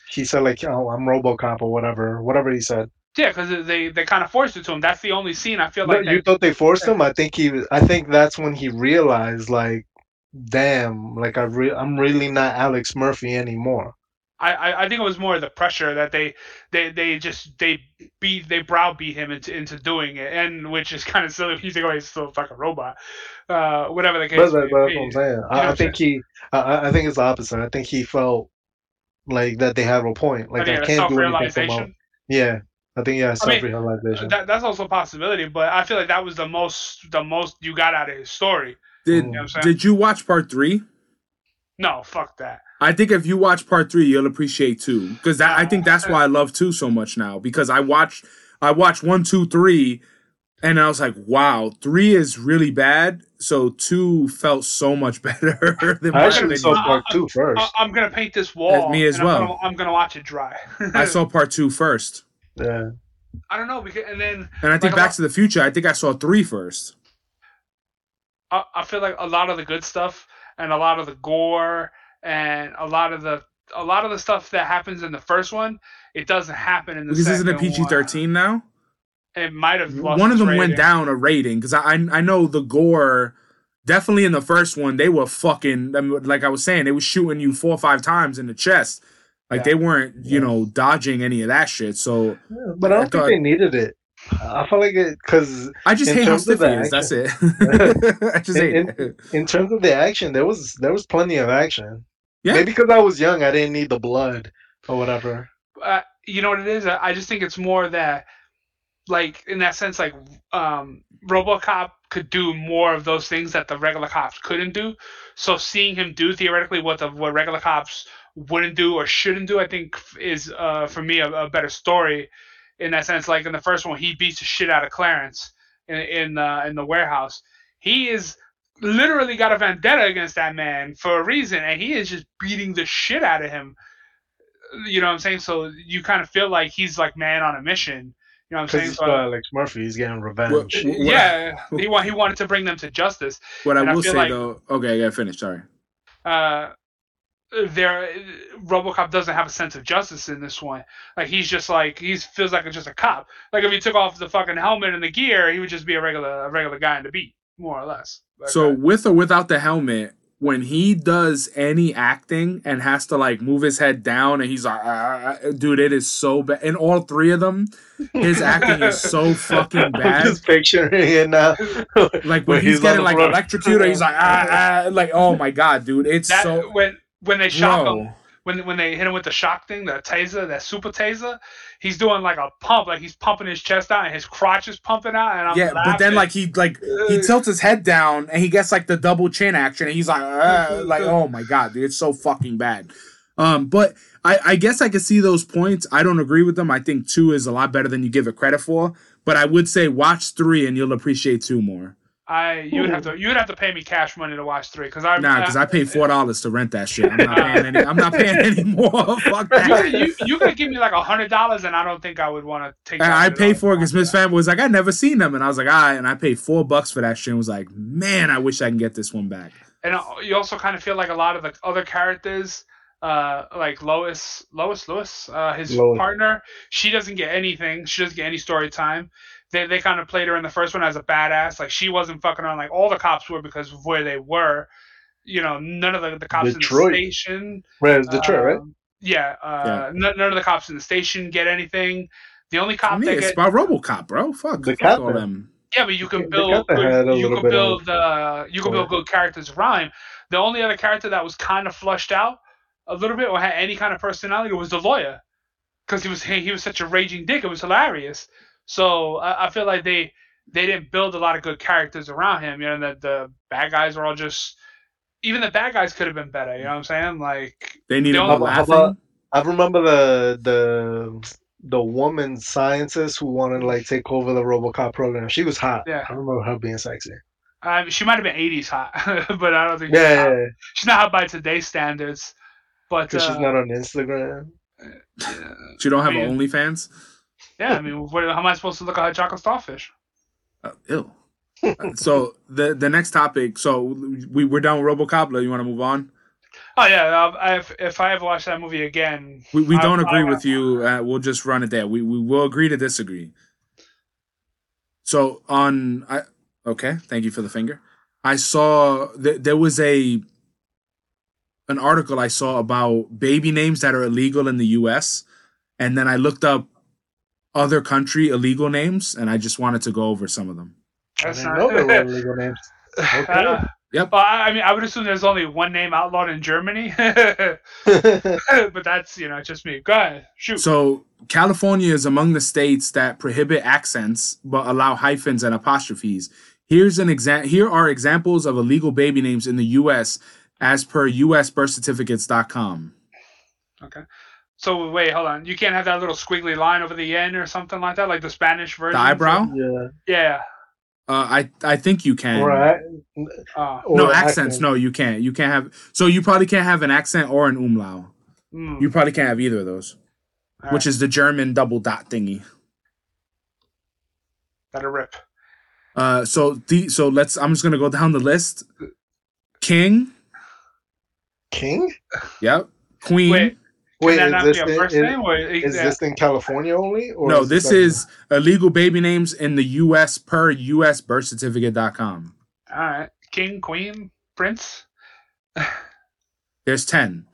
he said like, "Oh, I'm RoboCop" or whatever, whatever he said. Yeah, because they they kind of forced it to him. That's the only scene I feel No, like. you thought they forced him? I think he. I think that's when he realized, like, damn, like I re- I'm really not Alex Murphy anymore. I, I I think it was more the pressure that they they they just they beat they browbeat him into into doing it, and which is kind of silly. He's like, oh, he's still a fucking robot. Uh, whatever the case. But, but, but that's what I'm saying. I, I think he. I- I, I think it's the opposite. I think he felt like that they have a point. Like I think I a can't do anything for my. self-realization. Yeah, I think yeah, I mean, self-realization. That, that's also a possibility, but I feel like that was the most the most you got out of his story. Did You know what I'm saying? Did you watch part three? No, fuck that. I think if you watch part three, you'll appreciate two because that I think that's why I love two so much now because I watched I watched one, two, three, and I was like, wow, three is really bad. So two felt so much better than I one. actually than- saw part two first. I, I'm gonna paint this wall. me as and I'm well. gonna, I'm gonna watch it dry. I saw part two first, Yeah. I don't know because and then and I think Like Back lot- to the Future. I think I saw three first. I, I feel like a lot of the good stuff and a lot of the gore and a lot of the a lot of the stuff that happens in the first one, it doesn't happen in the Because second isn't it PG thirteen now? It might have lost one of its them went down a rating because I I I know the gore. Definitely in the first one, they were fucking. I mean, like I was saying, they were shooting you four or five times in the chest. Like Yeah. they weren't, you know, dodging any of that shit. So Yeah, But I don't I think they needed it. I feel like it because I just hate how terms of stiff he the is. That's it. I just hate In- it. in terms of the action, there was there was plenty of action. Yeah. Maybe because I was young, I didn't need the blood or whatever. uh, you know what it is? I just think it's more that, like in that sense, like um, RoboCop could do more of those things that the regular cops couldn't do. So seeing him do theoretically what the what regular cops wouldn't do or shouldn't do, I think is uh, for me a, a better story. In that sense, like in the first one, he beats the shit out of Clarence in in uh, in the warehouse. He is literally got a vendetta against that man for a reason, and he is just beating the shit out of him you know what I'm saying? So you kind of feel like he's like man on a mission. You know what I'm saying? he's So, got Alex Murphy, he's getting revenge. What- what- yeah, he want, he wanted to bring them to justice. What I and I will say like- though, okay, I gotta finish. Sorry. Uh, there, RoboCop doesn't have a sense of justice in this one. Like he's just like he feels like just a cop. Like if he took off the fucking helmet and the gear, he would just be a regular a regular guy in the beat, more or less. Like, So with or without the helmet, when he does any acting and has to like move his head down, and he's like, "Ah, ah," dude, it is so bad. In all three of them, his acting is so fucking I'm bad. just picturing it now. Like Where when he's, on getting like electrocuted, he's like, ah, ah, like, oh my god, dude, it's that so when when they shock bro. him when when they hit him with the shock thing, the taser, that super taser, he's doing like a pump, like he's pumping his chest out and his crotch is pumping out. And I'm like yeah, but then like he like he tilts his head down and he gets like the double chin action and he's like like oh my god, dude, it's so fucking bad. Um, but I I guess I could see those points. I don't agree with them. I think two is a lot better than you give it credit for. But I would say watch three and you'll appreciate two more. I you would have to you would have to pay me cash money to watch three because I Nah, because I paid four dollars to rent that shit. I'm not paying any. I'm not paying any more. Fuck that. you, you you could give me like a hundred dollars and I don't think I would want to take. And I $100 paid for it because Miss that. Fan was like, I never seen them, and I was like, all right, and I paid four bucks for that shit. And was like, man, I wish I can get this one back. and uh, you also kind of feel like a lot of the other characters uh like lois lois lewis uh his Lois. partner she doesn't get anything she doesn't get any story time they, they kind of played her in the first one as a badass like she wasn't fucking around like all the cops were because of where they were you know none of the, the cops Detroit. in the station Right, it's Detroit, right? um, yeah, uh, Yeah. None, none of the cops in the station get anything. The only cop I mean, that it's get about RoboCop, bro. Fuck, The fuck all captain. them. yeah, but you can build the good, you can bit of- build uh, you can build good characters around him. The only other character that was kind of flushed out a little bit or had any kind of personality was the lawyer, because he was he, he was such a raging dick. It was hilarious. So I, I feel like they they didn't build a lot of good characters around him. You know, the the bad guys were all just even the bad guys could have been better. You know what I'm saying? Like They need The more laughing. I remember the the the woman scientist who wanted to like take over the RoboCop program. She was hot. Yeah. I remember her being sexy. I mean, she might have been 80s hot, but I don't think Yeah, she's, yeah, hot. yeah. she's not hot by today's standards. But Because uh, she's not on Instagram. yeah. She don't have I mean- OnlyFans. Yeah, I mean, what, how am I supposed to look at chocolate starfish? Uh, ew. so the the next topic. So we we're done with RoboCop. You want to move on? Oh yeah, uh, I, if if I ever watch that movie again, We we don't I agree wanna- with you. Uh, we'll just run it there. We we will agree to disagree. So on I okay. Thank you for the finger. I saw th- there was a an article I saw about baby names that are illegal in the U.S. and then I looked up other country illegal names and I just wanted to go over some of them. I didn't not- know there were legal names. Okay. Uh, Yep. Well, I I mean, I would assume there's only one name outlawed in Germany, but that's you know just me. Go ahead, shoot. So California is among the states that prohibit accents but allow hyphens and apostrophes. Here's an exam. Here are examples of illegal baby names in the U.S. as per U.S.birthcertificates.com. okay. So wait, hold on. You can't have that little squiggly line over the end or something like that, like the Spanish version. The eyebrow? yeah. Yeah. Uh, I I think you can. Or, I, Uh, or no accents. No, you can't. You can't have. So you probably can't have an accent or an umlaut. mm, You probably can't have either of those, all which right. is the German double dot thingy. Let it rip. Uh, so the so let's. I'm just gonna go down the list. King. King? Yep. Queen. Wait, can Wait, that is not this, be a first in- name? Or, is yeah. this in California only? Or no, is this like- is illegal baby names in the U.S. per U.S. birthcertificate.com. All right. King, Queen, Prince. There's ten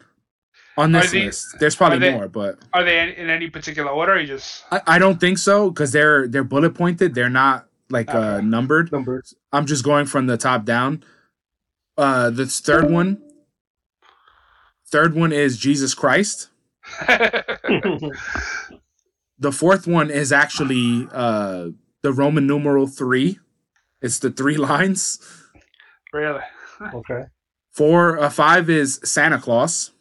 on this these- list. There's probably they- more, but Are they in, in any particular order? Or you just I, I don't think so because they're they're bullet pointed. They're not like uh, Okay. numbered. numbers. I'm just going from the top down. Uh, the third one. Third one is Jesus Christ. The fourth one is actually uh the Roman numeral three. It's the three lines. really? okay. Four, uh, five is Santa Claus.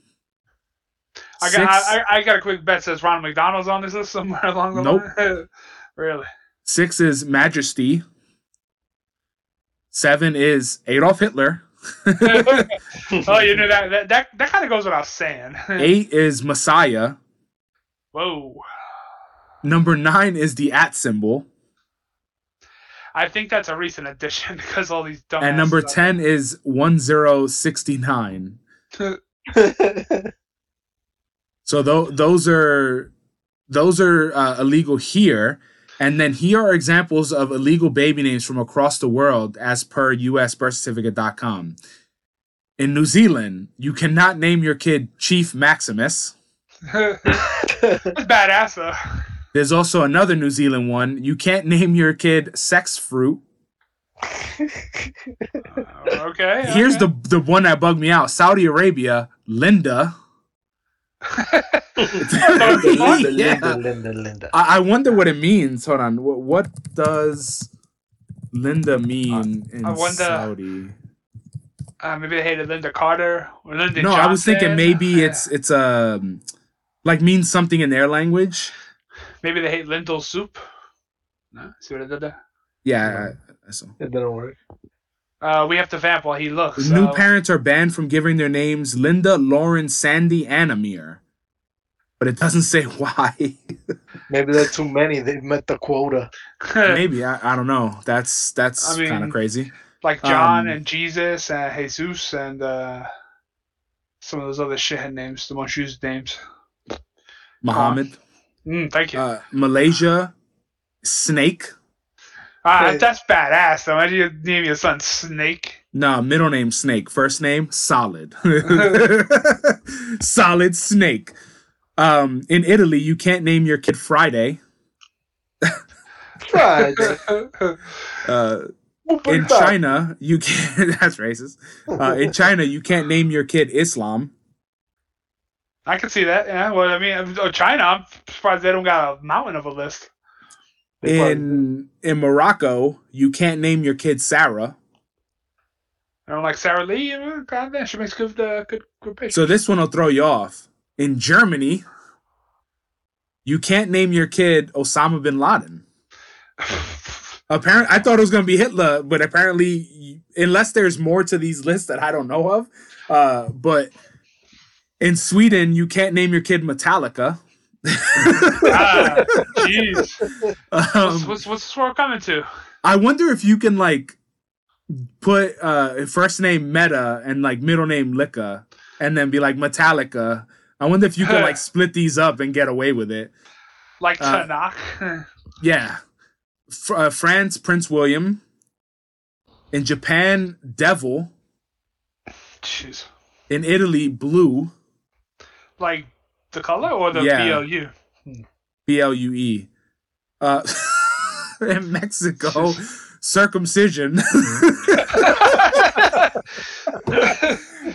I Six, got I, I I got a quick bet says Ronald McDonald's on this list somewhere along the Nope. line. really? six is Majesty. Seven is Adolf Hitler. oh, you know that that that, that kind of goes without saying. Eight is Messiah. Whoa. Number nine is the at symbol. I think that's a recent addition because all these dumb. And number 10 is 1069. So tho- those are those are uh, illegal here. And then here are examples of illegal baby names from across the world as per usbirthcertificate.com. In New Zealand, you cannot name your kid Chief Maximus. That's badass though. There's also another New Zealand one. You can't name your kid Sex Fruit. Uh, okay. Here's okay. the the one that bugged me out. Saudi Arabia, Linda. Linda, Linda, Linda, Linda. I, I wonder what it means. Hold on. What, what does Linda mean in I wonder- Saudi? Uh, maybe they hated Lynda Carter or Linda No, I was thinking maybe Yeah. it's it's um like means something in their language. maybe they hate lentil soup. No, see what I did there. Yeah, I, I saw. It didn't work. Uh, we have to vamp while he looks. New so- parents are banned from giving their names Linda, Lauren, Sandy, and Amir. But it doesn't say why. Maybe there are too many. They've met the quota. Maybe I, I don't know. That's that's I mean, kind of crazy. like John Um, and Jesus and Jesus and uh, some of those other shithead names, the most used names. Muhammad, Mm, thank you. uh, Malaysia, Snake. Ah, that's badass. Though. Imagine you name your son Snake. No, middle name Snake. First name Solid. Solid Snake. Um, in Italy, you can't name your kid Friday. Friday. Uh, in China, you can't. That's racist. Uh, in China, you can't name your kid Islam. I can see that. Yeah. Well, I mean, oh, China. I'm surprised they don't got a mountain of a list. They probably- In in Morocco, you can't name your kid Sarah. I don't like Sara Lee. uh, God damn, she makes good, uh, good, good pictures. So this one will throw you off. In Germany, you can't name your kid Osama bin Laden. Apparently, I thought it was going to be Hitler, but apparently, unless there's more to these lists that I don't know of, uh, but in Sweden, you can't name your kid Metallica. Ah, jeez. What's, Um, what's, what's this world coming to? I wonder if you can like put uh first name Meta and like middle name Licka, and then be like Metallica. I wonder if you can like split these up and get away with it. Like uh, Yeah. F- uh, France, Prince William. In Japan, Devil. Jeez. In Italy, Blue. Like the color or the Yeah. BLU? B L U E. Uh, in Mexico, circumcision.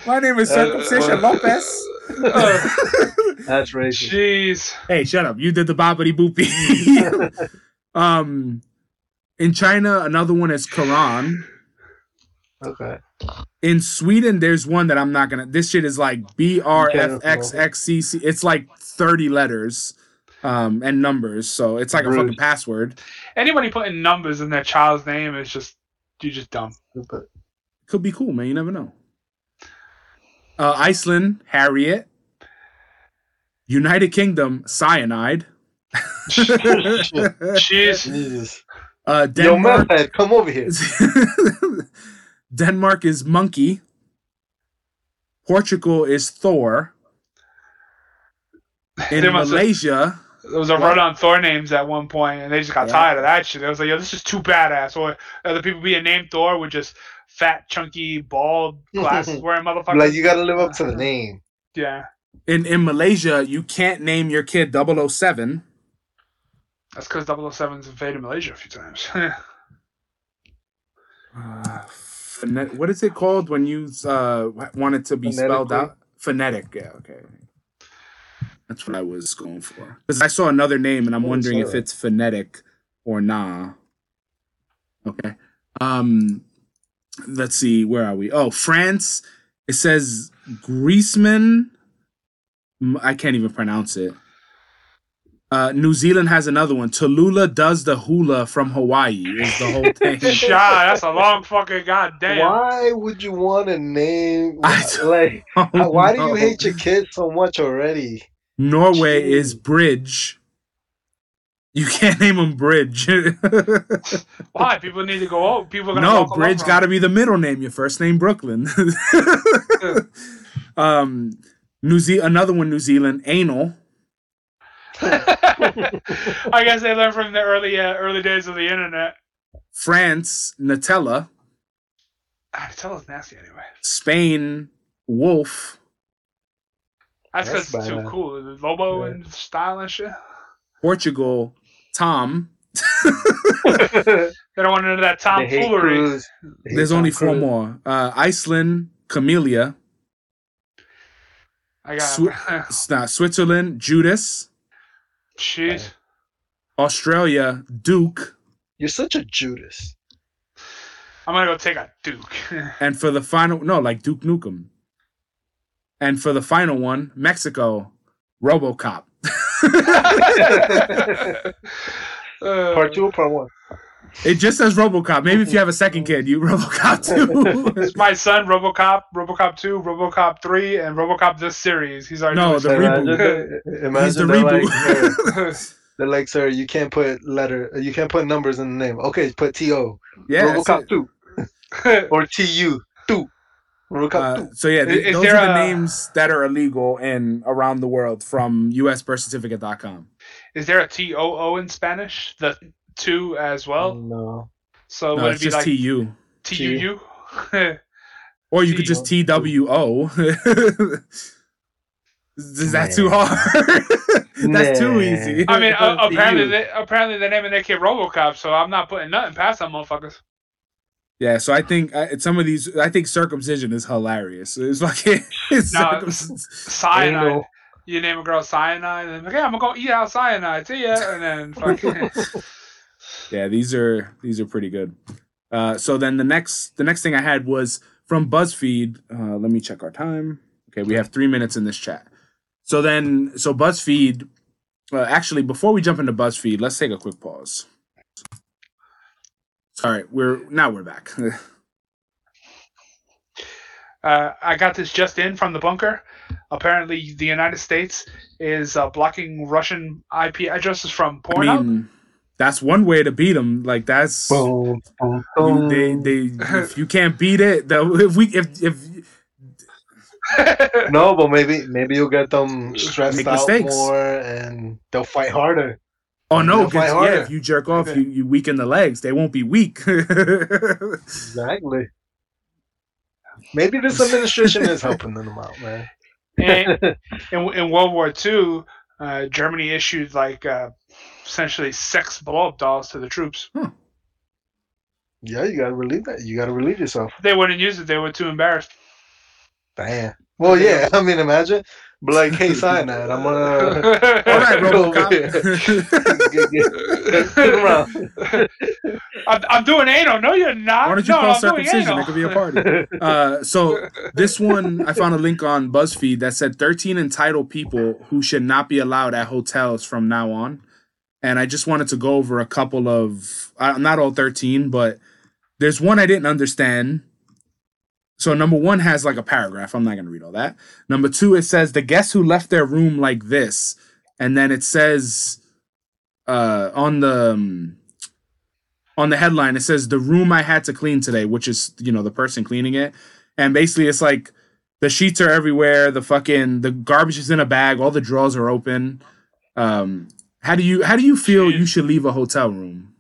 My name is Circumcision Lopez. That's racist. Jeez. hey, shut up. You did the boppity boopy. um, in China, another one is Quran. Okay. In Sweden, there's one that I'm not gonna. This shit is like B R F X X C C. It's like 30 letters, um, and numbers. So it's like a fucking password. Anybody putting numbers in their child's name is just you're just dumb. Stupid. Could be cool, man. You never know. Uh, Iceland, Harriet. United Kingdom, cyanide. Jeez. Jesus. uh, Yo, Denmark. Method, come over here. Denmark is monkey. Portugal is Thor. In There have- Malaysia, There was a What? run on Thor names at one point, and they just got Yeah. tired of that shit. They was like, "Yo, this is too badass." Or other people being named Thor with just fat, chunky, bald, glasses wearing motherfuckers. Like you gotta live up to the name. yeah, in, in Malaysia, you can't name your kid 007. that's because 007's invaded Malaysia a few times. Uh, phonet- what is it called when you uh, want it to be spelled out? Phonetic. Yeah, okay. That's what I was going for. Because I saw another name and I'm Oh, wondering if it's phonetic or nah. Okay. Um, let's see. Where are we? Oh, France. It says Griezmann. I can't even pronounce it. Uh, New Zealand has another one. Tallulah does the hula from Hawaii. Is the whole thing. Shot. That's a long fucking goddamn. Why would you want to name I like? Why do you hate your kids so much already? Norway Jeez. is Bridge. You can't name him Bridge. Why? People need to go. Oh, people are no, Bridge got to be the middle name. Your first name Brooklyn. um, New Ze- another one, New Zealand, anal. I guess they learned from the early uh, early days of the internet. France, Nutella. Ah, tell us nasty anyway. Spain, Wolf. That's That's because it's too bad. cool. The Lobo Yeah. and style and shit. Portugal, Tom. They don't want none of that They hate tomfoolery. Cruz. They hate Um, There's Tom only four Cruise. more. Uh, Iceland, Camellia. I got. Swi- it's not Switzerland, Judas. Jeez. Australia, Duke. You're such a Judas. I'm gonna go take a Duke. And for the final, no, like Duke Nukem. And for the final one, Mexico, RoboCop. Uh, Part two or part one? It just says RoboCop. Maybe if you have a second kid, you RoboCop too. It's my son, RoboCop, RoboCop 2, RoboCop 3, and RoboCop this series. He's already No, the Imagine, reboot. they- imagine He's the they're reboot. Like, uh, it. they're like, sir, you can't put letter, you can't put numbers in the name. Okay, put T O. yeah. RoboCop two or T U two. RoboCop Uh, two. so yeah, th- Is- is those there are the a- names that are illegal in around the world from usbirthcertificate.com. Is there a T O O in Spanish? The two as well. no. So No, would it's it be just like TU. T U U? Or you T- could just TWO. Is that too hard? That's too easy. I mean, uh, apparently, they, apparently they're naming their kid RoboCop, so I'm not putting nothing past them motherfuckers. Yeah, so I think uh, some of these, I think circumcision is hilarious. It's like it's No, circum- Cyanide. Anal. You name a girl cyanide, and like, yeah, I'm gonna go eat out cyanide. See ya, and then fucking. Yeah, these are these are pretty good. Uh, so then the next the next thing I had was from BuzzFeed. Uh, let me check our time. Okay, we have three minutes in this chat. So then, so BuzzFeed. Uh, actually, before we jump into BuzzFeed, let's take a quick pause. Sorry, we're now we're back. Uh, I got this just in from the bunker. Apparently, the United States is uh, blocking Russian IP addresses from I Pornhub. mean, that's one way to beat them. Like that's Boom, boom, you- boom. they they if you can't beat it, though, if we if if No, but maybe maybe you'll get them stressed Make out mistakes. more, and they'll fight harder. oh no, They'll 'cause, yeah, if you jerk off, you, you weaken the legs. They won't be weak. Exactly. Maybe this administration is helping them out, man. in, in, in World War II, uh, Germany issued like uh, essentially sex blow up dolls to the troops. Yeah, you gotta relieve that. You gotta relieve yourself. They wouldn't use it; they were too embarrassed. Damn. Well, yeah. I mean, imagine, but like, hey, cyanide, I'm gonna. All right, Over here. RoboCop. Get- get- around. I'm, I'm doing anal. No, you're not. Why don't you no, call I'm circumcision? It could be a party. Uh, so this one, I found a link on BuzzFeed that said 13 entitled people who should not be allowed at hotels from now on. And I just wanted to go over a couple of, uh, not all 13, but there's one I didn't understand. So number one has like a paragraph. I'm not going to read all that. Number two, it says the guests who left their room like this. And then it says uh, on the. um, on the headline it says the room I had to clean today, which is you know the person cleaning it, and basically it's like the sheets are everywhere, the fucking the garbage is in a bag, all the drawers are open. Um, how do you how do you feel you should leave a hotel room?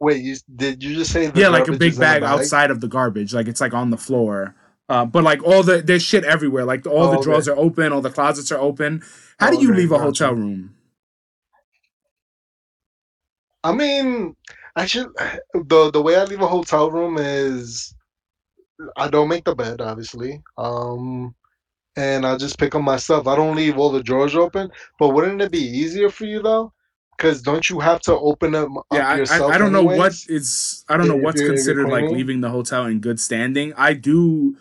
Wait, you did you just say? The yeah, like a big is in a bag, outside of the garbage, like it's like on the floor. Uh, but like all the there's shit everywhere, like all Oh, the okay. drawers are open, all the closets are open. How do Oh, you okay, leave a gotcha. hotel room? I mean, actually, the the way I leave a hotel room is I don't make the bed, obviously. Um, and I'll just pick up myself. I don't leave all the drawers open. But wouldn't it be easier for you though? Because don't you have to open them up yeah, I, yourself? I, I don't know what is. I don't know If what's you're- if you're considered like leaving the hotel in good standing. I do,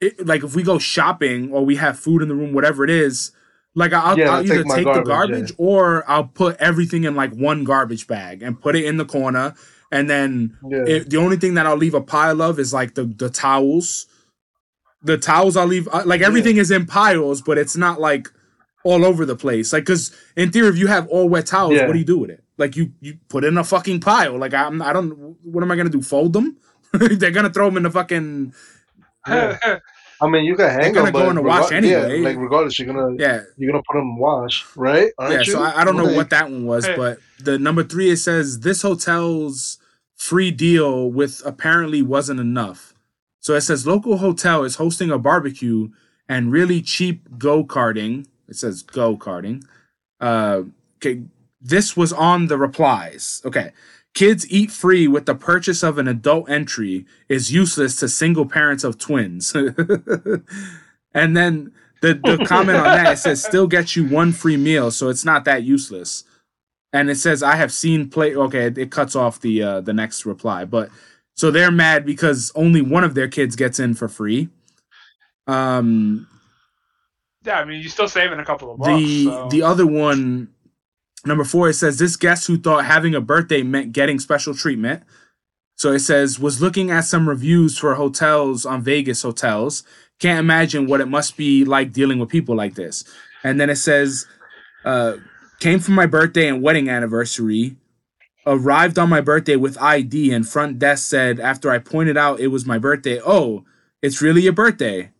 it, like if we go shopping or we have food in the room, whatever it is, like I'll, Yeah, I'll either take take the garbage, garbage or I'll put everything in like one garbage bag and put it in the corner, and then Yeah. it, the only thing that I'll leave a pile of is like the the towels. The towels I'll leave uh, like everything is in piles, but it's not like all over the place. Like, cause in theory, if you have all wet towels, Yeah. what do you do with it? Like, you you put in a fucking pile. Like, I'm I don't. What am I gonna do? Fold them? They're gonna throw them in the fucking Yeah. I mean, you can hang gonna them, go in the wash regard- yeah, anyway. like regardless, you're gonna yeah. you're gonna put them in wash, right? Aren't yeah, you? so I, I don't know Like, what that one was, Hey. but the number three it says this hotel's free deal with apparently wasn't enough. So it says local hotel is hosting a barbecue and really cheap go karting. It says go karting. Uh, okay, this was on the replies. Okay. Kids eat free with the purchase of an adult entry is useless to single parents of twins. And then the the comment on that it says still gets you one free meal, so it's not that useless. And it says I have seen play. Okay, it, it cuts off the uh, the next reply, but so they're mad because only one of their kids gets in for free. Um, Yeah, I mean, you're still saving a couple of bucks. the so. the other one, number four, it says this guest who thought having a birthday meant getting special treatment. So it says was looking at some reviews for hotels on Vegas hotels. Can't imagine what it must be like dealing with people like this. And then it says, uh, came for my birthday and wedding anniversary. Arrived on my birthday with ID and front desk said after I pointed out it was my birthday, oh, it's really your birthday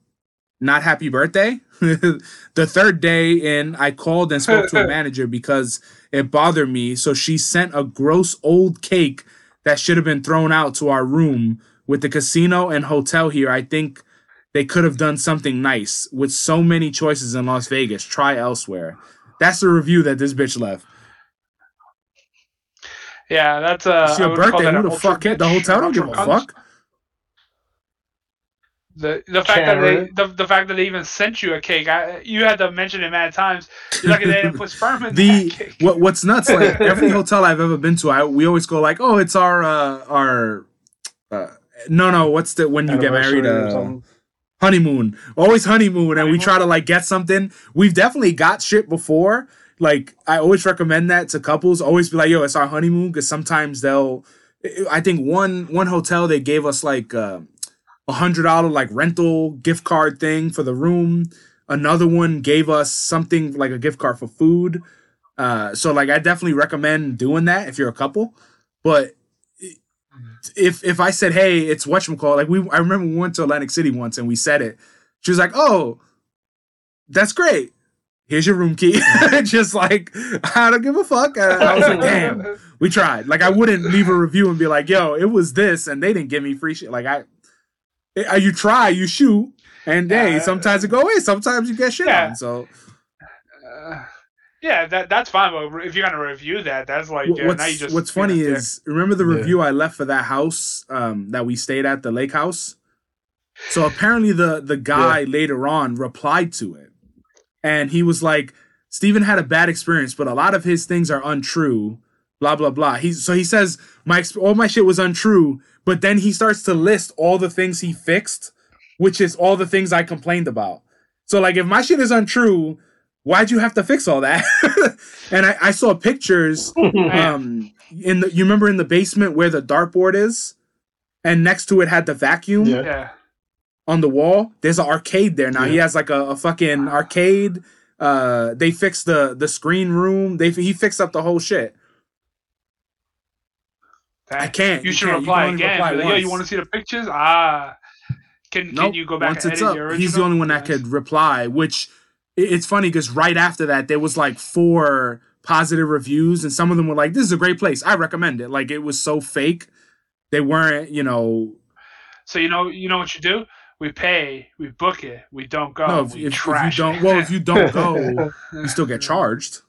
not happy birthday. the third day in, I called and spoke to a manager because it bothered me. So she sent a gross old cake that should have been thrown out to our room with the casino and hotel here. I think they could have done something nice with so many choices in Las Vegas. Try elsewhere. That's the review that this bitch left. Yeah, that's uh. It's your birthday. that Who the fuck cares? The hotel don't give a ultra cunt. fuck. The the fact that they the, the fact that they even sent you a cake, I, you had to mention it mad times. You're lucky they didn't put sperm in the that cake. what what's nuts like every hotel I've ever been to, I we always go like, oh, it's our uh, our uh, no no, what's the when you get married uh, honeymoon, always honeymoon, and we try to like get something. We've definitely got shit before. Like I always recommend that to couples. Always be like, yo, it's our honeymoon because sometimes they'll. I think one one hotel they gave us like uh, a hundred dollar like rental gift card thing for the room. Another one gave us something like a gift card for food. Uh, so like I definitely recommend doing that if you're a couple. But if if I said, hey, it's whatchamacallit, like we I remember we went to Atlantic City once and we said it. She was like, Oh, that's great. Here's your room key. Just like I don't give a fuck. And I was like, damn, we tried. Like I wouldn't leave a review and be like, yo, it was this, and they didn't give me free shit. Like I uh, you try, you shoot, and hey, Yeah. sometimes it go away, sometimes you get shit Yeah. on. So Uh, yeah, that that's fine. But if you're gonna review that, that's like Wh- yeah, what's now you just what's funny dick. is remember the Yeah. review I left for that house um, that we stayed at the lake house. So apparently the the guy later on replied to it, and he was like, "Steven had a bad experience, but a lot of his things are untrue." Blah blah blah. He's so he says my all my shit was untrue, but then he starts to list all the things he fixed, which is all the things I complained about. So like if my shit is untrue, why'd you have to fix all that? and I, I saw pictures um in the you remember in the basement where the dartboard is and next to it had the vacuum Yeah. Yeah. on the wall there's an arcade there. Now he has like a, a fucking arcade. Uh they fixed the the screen room. They he fixed up the whole shit. I can't. You should can't. reply can only again. reply Be like, Yo, you want to see the pictures? Ah, can Nope. can you go back once and it's edit up your he's the only one that could reply which it's funny because right after that there was like four positive reviews and some of them were like this is a great place. I recommend it. Like it was so fake. They weren't you know So you know you know what you do? We pay, we book it, we don't go. no if, we if, if you don't it. well if you don't go you still get charged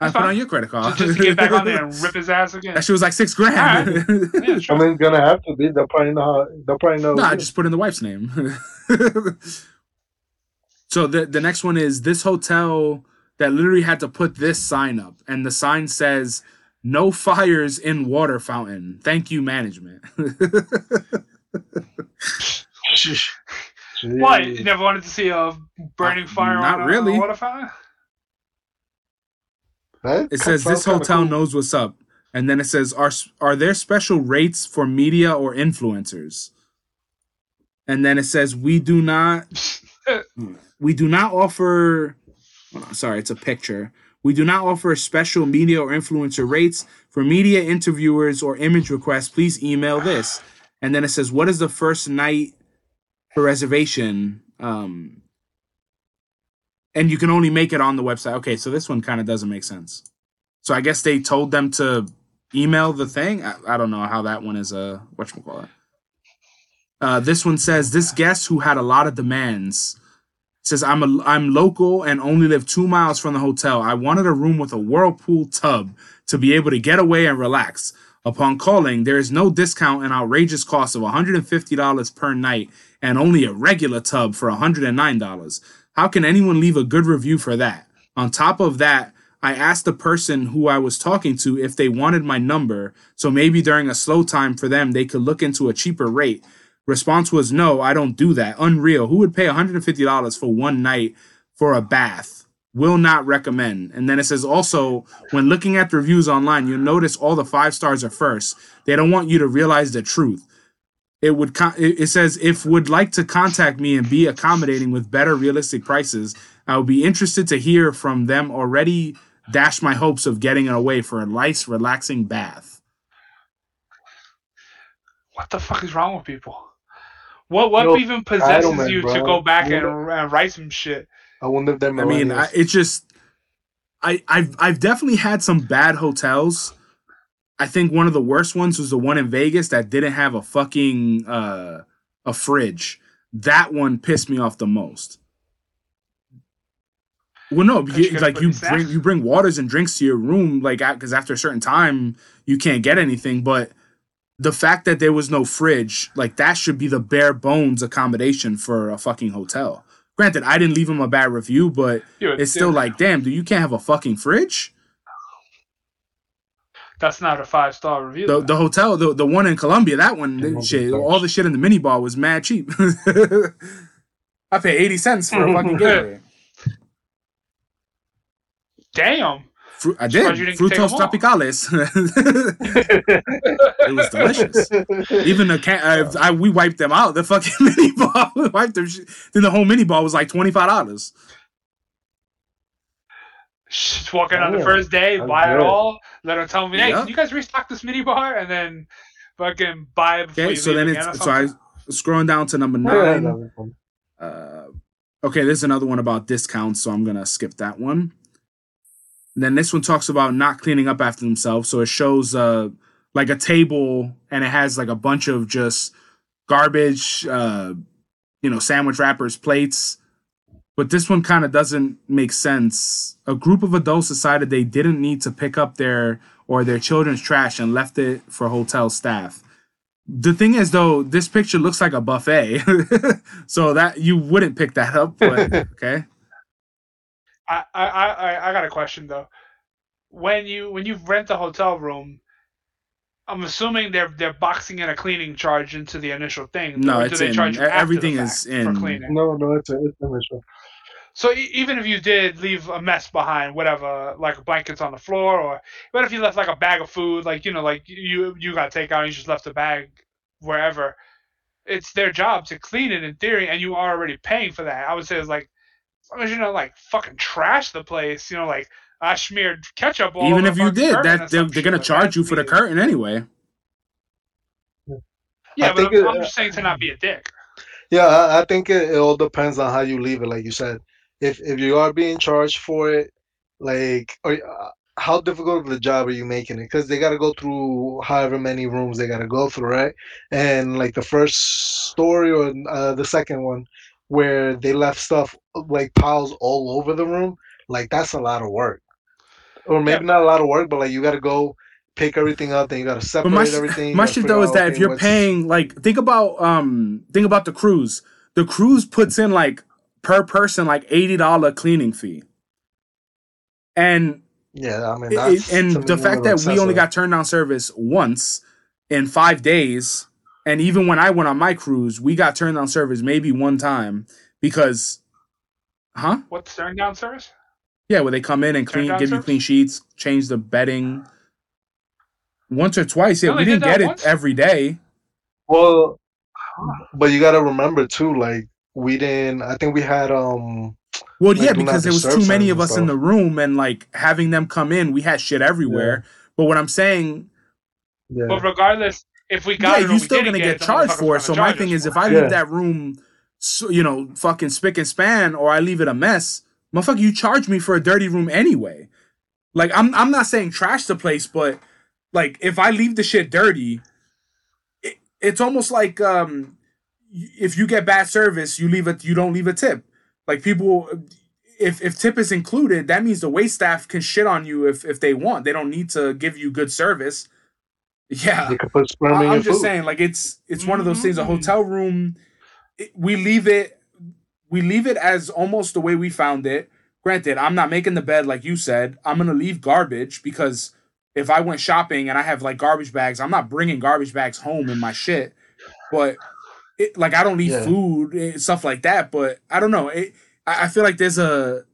I That's put on your credit card. just, just to get back on there and rip his ass again. that shit was like six grand. Yeah, I sure. mean, gonna have to be. They'll probably know. How, they'll probably know. no, I just put in the wife's name. so the the next one is this hotel that literally had to put this sign up, and the sign says "No fires in water fountain. Thank you, management." Jeez. What? You never wanted to see a burning Uh, fire not on a, really. a water fountain? That It says sounds this kinda hotel cool. knows what's up, and then it says are are there special rates for media or influencers? And then it says we do not we do not offer. oh, sorry, it's a picture. We do not offer special media or influencer rates for media interviewers or image requests. Please email this. And then it says, "What is the first night for reservation?" Um, and you can only make it on the website. Okay, so this one kind of doesn't make sense. So I guess they told them to email the thing. I, I don't know how that one is a whatchamacallit. Uh, this one says this guest who had a lot of demands says I'm a I'm local and only live two miles from the hotel. I wanted a room with a whirlpool tub to be able to get away and relax. Upon calling, there is no discount and outrageous cost of $150 per night and only a regular tub for $109. How can anyone leave a good review for that? On top of that, I asked the person who I was talking to if they wanted my number, so maybe during a slow time for them, they could look into a cheaper rate. Response was no, I don't do that. Unreal. Who would pay $150 for one night for a bath? Will not recommend. And then it says also, when looking at the reviews online, you'll notice all the five stars are first. They don't want you to realize the truth. It would con- it it says if would like to contact me and be accommodating with better realistic prices, I would be interested to hear from them already dash my hopes of getting away for a nice relaxing bath. What the fuck is wrong with people? What what Yo, even possesses entitlement, you to go back and, and write some shit? I wonder if there. I mean, I, millennials. it just I I've I've definitely had some bad hotels. I think one of the worst ones was the one in Vegas that didn't have a fucking uh a fridge. That one pissed me off the most. Well, no, you you, like you bring you bring waters and drinks to your room, like because after a certain time you can't get anything. But the fact that there was no fridge, like that should be the bare bones accommodation for a fucking hotel. Granted, I didn't leave him a bad review, but You it's still think like, damn, dude, you can't have a fucking fridge. that's not a five star review. The the hotel, the, the one in Colombia, that one, Yeah, shit, all the shit in the mini bar was mad cheap. I paid eighty cents for a fucking Gatorade. Damn. Fru- I did didn't frutos them tropicales. it was delicious. Even the can, uh, I, we wiped them out. The fucking mini bar, we wiped them. Then the whole mini bar was like twenty five dollars. Just walking on the Damn, first day, that's buy it all, let them tell me, hey, Yeah. can you guys restock this mini bar? And then fucking buy it before Okay, you so then it's so I something? scrolling down to number nine. that was fun. Uh, okay, there's another one about discounts, so I'm gonna skip that one. And then this one talks about not cleaning up after themselves. So it shows uh like a table and it has like a bunch of just garbage, uh, you know, sandwich wrappers, plates. But this one kind of doesn't make sense. A group of adults decided they didn't need to pick up their or their children's trash and left it for hotel staff. The thing is, though, this picture looks like a buffet, so that you wouldn't pick that up. But okay, I, I, I, I got a question though. When you when you rent a hotel room, I'm assuming they're they're boxing in a cleaning charge into the initial thing. no, or do it's they in. charge you Everything fact is for in. cleaning? No, no, it's a, it's an issue. So e- even if you did leave a mess behind, whatever, like blankets on the floor, or what if you left like a bag of food, like you know, like you you got to take out, and you just left the bag wherever. It's their job to clean it in theory, and you are already paying for that. I would say it's like, as long as you know, like fucking trash the place, you know, like I smeared ketchup all Even if you did, that they're, they're gonna charge you for the curtain anyway. Yeah, I but think I'm, it- I'm just saying to not be a dick. Yeah, I, I think it, it all depends on how you leave it. Like you said, if if you are being charged for it, like, or, uh, how difficult of the job are you making it? Because they got to go through however many rooms they got to go through, right? And like the first story or uh, the second one, where they left stuff like piles all over the room, like that's a lot of work. Or maybe not a lot of work, but like you got to go pick everything up, then you got to separate my, everything. my shit though is that if you're paying, like, think about um, think about the cruise. The cruise puts in like per person like eighty dollar cleaning fee, and yeah, I mean, it- and the fact that we only got turned down service once in five days, and even when I went on my cruise, we got turned down service maybe one time because, huh? What's turn down service? Yeah, where they come in and clean, down give you clean sheets, change the bedding. Once or twice, yeah, You we didn't did get it once? every day. Well, but you gotta remember too, like we didn't. I think we had um. Well, Like, yeah, because there was too many of and us in the room, and like having them come in, we had shit everywhere. But what I'm saying, Yeah. But regardless, if we got yeah, or you're still gonna get the charged for it. So my thing is, if I it. Yeah. leave that room, so, you know, fucking spick and span, or I leave it a mess, motherfucker, you charge me for a dirty room anyway. Like I'm, I'm not saying trash the place, but like if I leave the shit dirty, it, it's almost like um, if you get bad service, you leave it, you don't leave a tip. Like people, if if tip is included, that means the wait staff can shit on you if if they want. They don't need to give you good service. Yeah, you could put sperm I- in I'm your just food. saying, like it's it's one of those things. A Mhm. hotel room, it- we leave it we leave it as almost the way we found it. Granted, I'm not making the bed like you said. I'm gonna leave garbage because if I went shopping and I have like garbage bags, I'm not bringing garbage bags home in my shit. But it, like I don't leave Yeah. food and stuff like that. But I don't know. It, I, I feel like there's a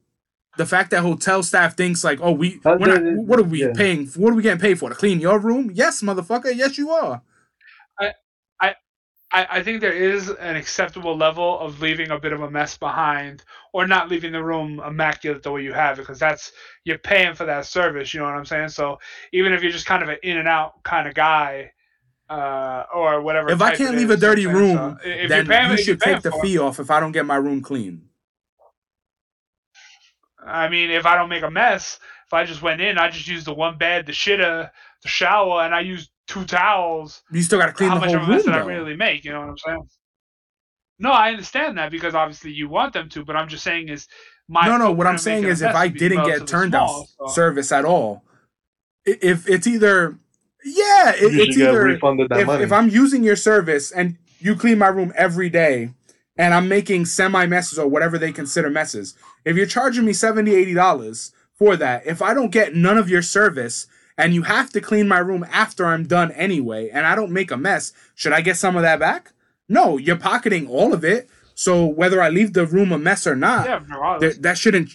the fact that hotel staff thinks like, oh, we we're not, what are we yeah. paying? What are we getting paid for to clean your room? Yes, motherfucker. Yes, you are. I, I I think there is an acceptable level of leaving a bit of a mess behind or not leaving the room immaculate the way you have it because that's you're paying for that service you know what i'm saying so even if you're just kind of an in and out kind of guy uh, or whatever If I can't it leave is, a dirty you know what I'm saying? room, So, if then you're paying, you if you're should paying take the for it- fee off if I don't get my room clean. I mean, if I don't make a mess, if I just went in, I just used the one bed, the shitter, uh, the shower, and I used two towels. You still got to clean how the much whole of a mess room. did I really make? You know what I'm saying? No, I understand that because obviously you want them to, but I'm just saying is my no, no. What I'm saying is, if I didn't get relatively turned down small, so- service at all, if it's either, yeah, it, it's either if, if I'm using your service and you clean my room every day and I'm making semi messes or whatever they consider messes, if you're charging me 70 $80 for that, if I don't get none of your service and you have to clean my room after I'm done anyway and I don't make a mess, should I get some of that back? No, you're pocketing all of it. So whether I leave the room a mess or not, Yeah, that shouldn't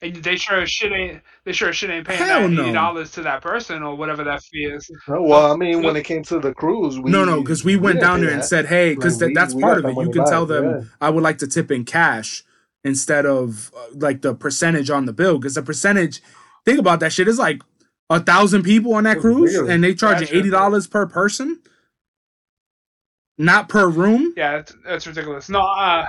And they sure as shit ain't they sure as shit ain't paying Hell that no. eighty dollars to that person or whatever that fee is. No, well, I mean, when it came to the cruise, we no, no, because we went didn't down pay there and said, "Hey," because Like, we- that's we part got of it. You can tell back, them yeah. I would like to tip in cash instead of uh, like the percentage on the bill. Because the percentage, think about that shit. Is like a thousand people on that It's cruise, really- and they charging That's eighty dollars per person, not per room. Yeah, that's, that's ridiculous. No, uh,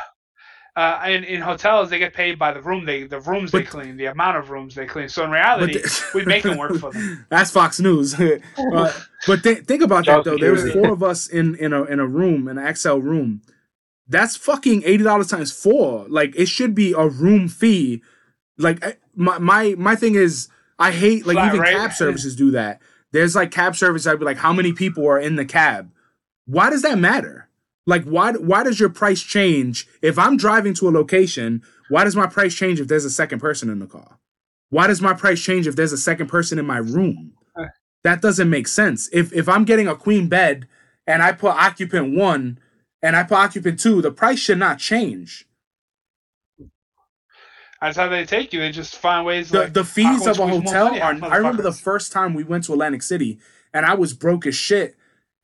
uh, in, in hotels they get paid by the room they the rooms they clean, the amount of rooms they clean. So in reality, the- we make them work for them. That's Fox News. Uh, but th- think about that though. There was four of us in in a in a room, an XL room. That's fucking eighty dollars times four. Like it should be a room fee. Like I- my my my thing is, I hate like Flat even rate. cab services do that. There's like cab service. I'd be like, how many people are in the cab? Why does that matter? Like why why does your price change if I'm driving to a location? Why does my price change if there's a second person in the car? Why does my price change if there's a second person in my room? That doesn't make sense. If if I'm getting a queen bed and I put occupant one and I put occupant two, the price should not change. That's how they take you. They just find ways. The like, the fees of a hotel are. I remember the first time we went to Atlantic City and I was broke as shit.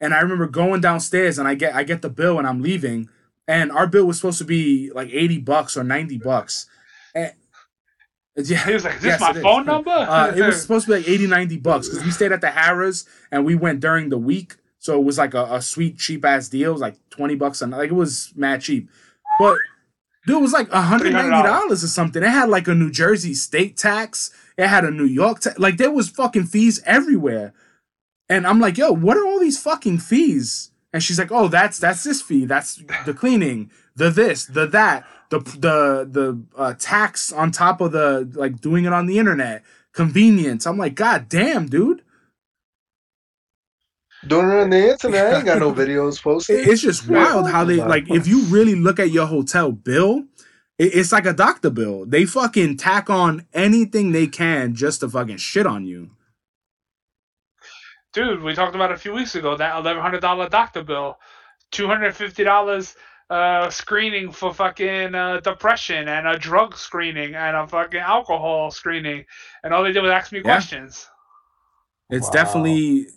And I remember going downstairs and I get I get the bill and I'm leaving and our bill was supposed to be like eighty bucks or ninety bucks. And, yeah, He was like, "Is this Yes, my it is. phone number?" uh, it was supposed to be like 80, 90 bucks because we stayed at the Harrah's and we went during the week. So it was like a, a sweet, cheap ass deal. It was like 20 bucks. And like it was mad cheap. But dude, it was like $190 or something. It had like a New Jersey state tax. It had a New York tax. Like there was fucking fees everywhere. And I'm like, yo, what are all these fucking fees? And she's like, oh, that's that's this fee. That's the cleaning, the this, the that, the the the uh, tax on top of the like doing it on the internet, convenience. I'm like, god damn, dude. Doing it on the internet, I ain't got no videos posted. It's just wild how they like. If you really look at your hotel bill, it's like a doctor bill. They fucking tack on anything they can just to fucking shit on you. Dude, we talked about a few weeks ago that eleven hundred dollar doctor bill, two hundred fifty dollars uh screening for fucking uh, depression and a drug screening and a fucking alcohol screening, and all they did was ask me Yeah. questions. It's Wow. definitely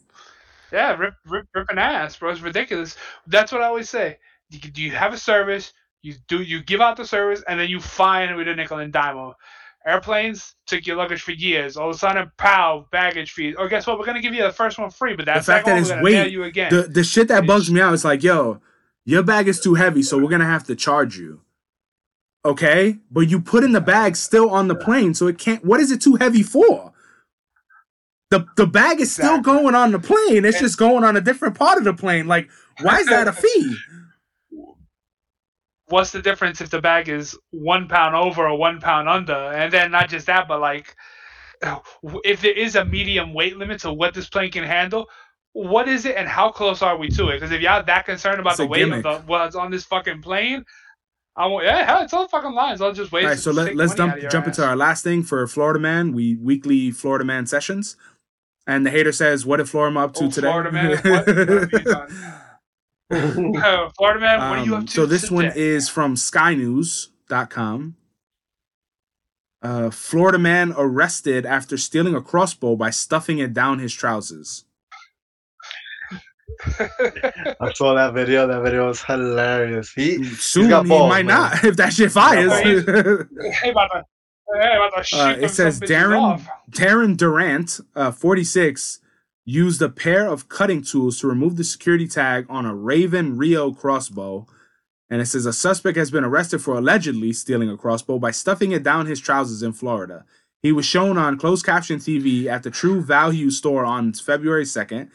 Yeah, rip, rip, ripping ass, bro. It's ridiculous. That's what I always say. Do you have a service? You do. You give out the service, and then you fine with a nickel and dime 'em. Airplanes took your luggage for years. All of a sudden, pow, baggage fees. Or oh, guess what? We're gonna give you the first one free, but that's fact like, that oh, it's weight, you again. the the shit that bugs me out. Is like, yo, your bag is too heavy, so we're gonna have to charge you. Okay, but you put in the bag still on the plane, so it can't. What is it too heavy for? The the bag is still Exactly. going on the plane. It's just going on a different part of the plane. Like, why is that a fee? What's the difference if the bag is one pound over or one pound under? And then not just that, but like, if there is a medium weight limit to what this plane can handle, what is it and how close are we to it? Because if you're that concerned about It's the weight gimmick. of the, what's on this fucking plane, I want yeah, hell, it's all fucking lines. I'll just wait. All right, so let, let's jump jump into our last thing for Florida Man. We weekly Florida Man sessions, and the hater says, "What did Florida Man up to Oh, today?" Florida Man, what- what have you done? Uh, Florida man, what are you Um, up to? so this one is from SkyNews.com. Uh, Florida man arrested after stealing a crossbow by stuffing it down his trousers. I saw that video. That video was hilarious. He Soon got he might man. not if that shit fires. Hey, Hey, about to, hey, about to shoot Uh, it says some bitches Darren off. Darren Durant, uh, 46, used a pair of cutting tools to remove the security tag on a Ravin Rio crossbow. And it says a suspect has been arrested for allegedly stealing a crossbow by stuffing it down his trousers in Florida. He was shown on closed caption TV at the True Value store on February 2nd.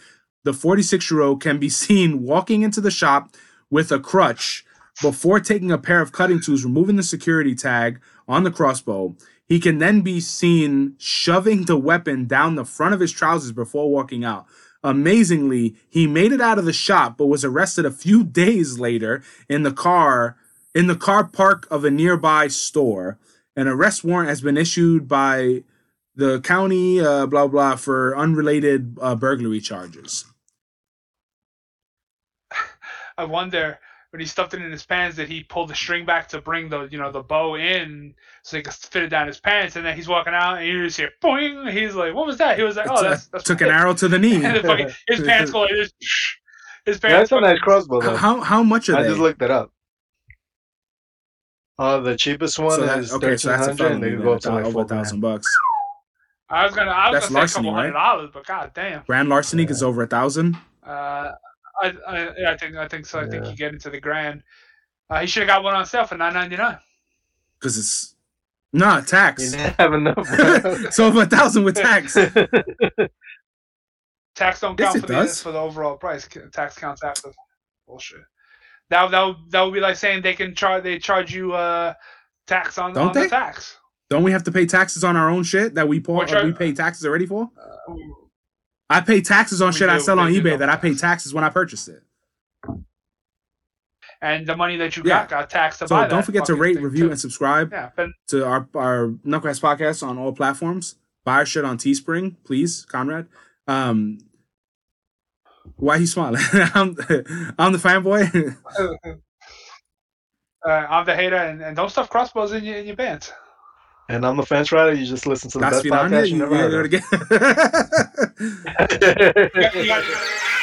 The 46 year old can be seen walking into the shop with a crutch before taking a pair of cutting tools, removing the security tag on the crossbow. He can then be seen shoving the weapon down the front of his trousers before walking out. Amazingly, he made it out of the shop but was arrested a few days later in the car in the car park of a nearby store. An arrest warrant has been issued by the county uh, blah blah for unrelated uh, burglary charges. I wonder when he stuffed it in his pants, that he pulled the string back to bring the you know the bow in so he could fit it down his pants? And then he's walking out, and you just hear boing. He's like, "What was that?" He was like, "Oh, T- that's, that's took an arrow to the knee. And fucking, his pants go like this. His yeah, pants. that's a nice crossbow though. how how much are I they? just looked it up. Uh, the cheapest one so that, is okay, so that's a thirteen hundred, felony. they go up to like over a thousand grand. bucks. I was gonna, I was That's gonna say a larceny, couple hundred right? dollars, but god damn. Grand larceny is over a thousand. Uh, I, I, I think, I think so. I think you get into the grand. Uh, he should have got one on sale for nine ninety nine. because it's nah You tax. didn't have enough. so over a thousand with tax. Tax don't count it for the for the overall price. Tax counts after. Bullshit. That that would, that would be like saying they can charge they charge you uh tax on, Don't on they? the tax. Don't we have to pay taxes on our own shit that we pour, Which are- we pay taxes already for? Uh, I pay taxes on We shit I sell on eBay that I pay taxes when I purchase it. and the money that you Yeah. got got taxed to So don't that forget to rate, review, too. and subscribe yeah, but to our our Knuckleheads podcast on all platforms. Buy our shit on Teespring, please, Conrad. Um, why you smiling? I'm, I'm the fanboy. uh, I'm the hater, and, and don't stuff crossbows in your in your pants. And I'm the fence rider. You just listen to the That's best podcast you you, never heard you,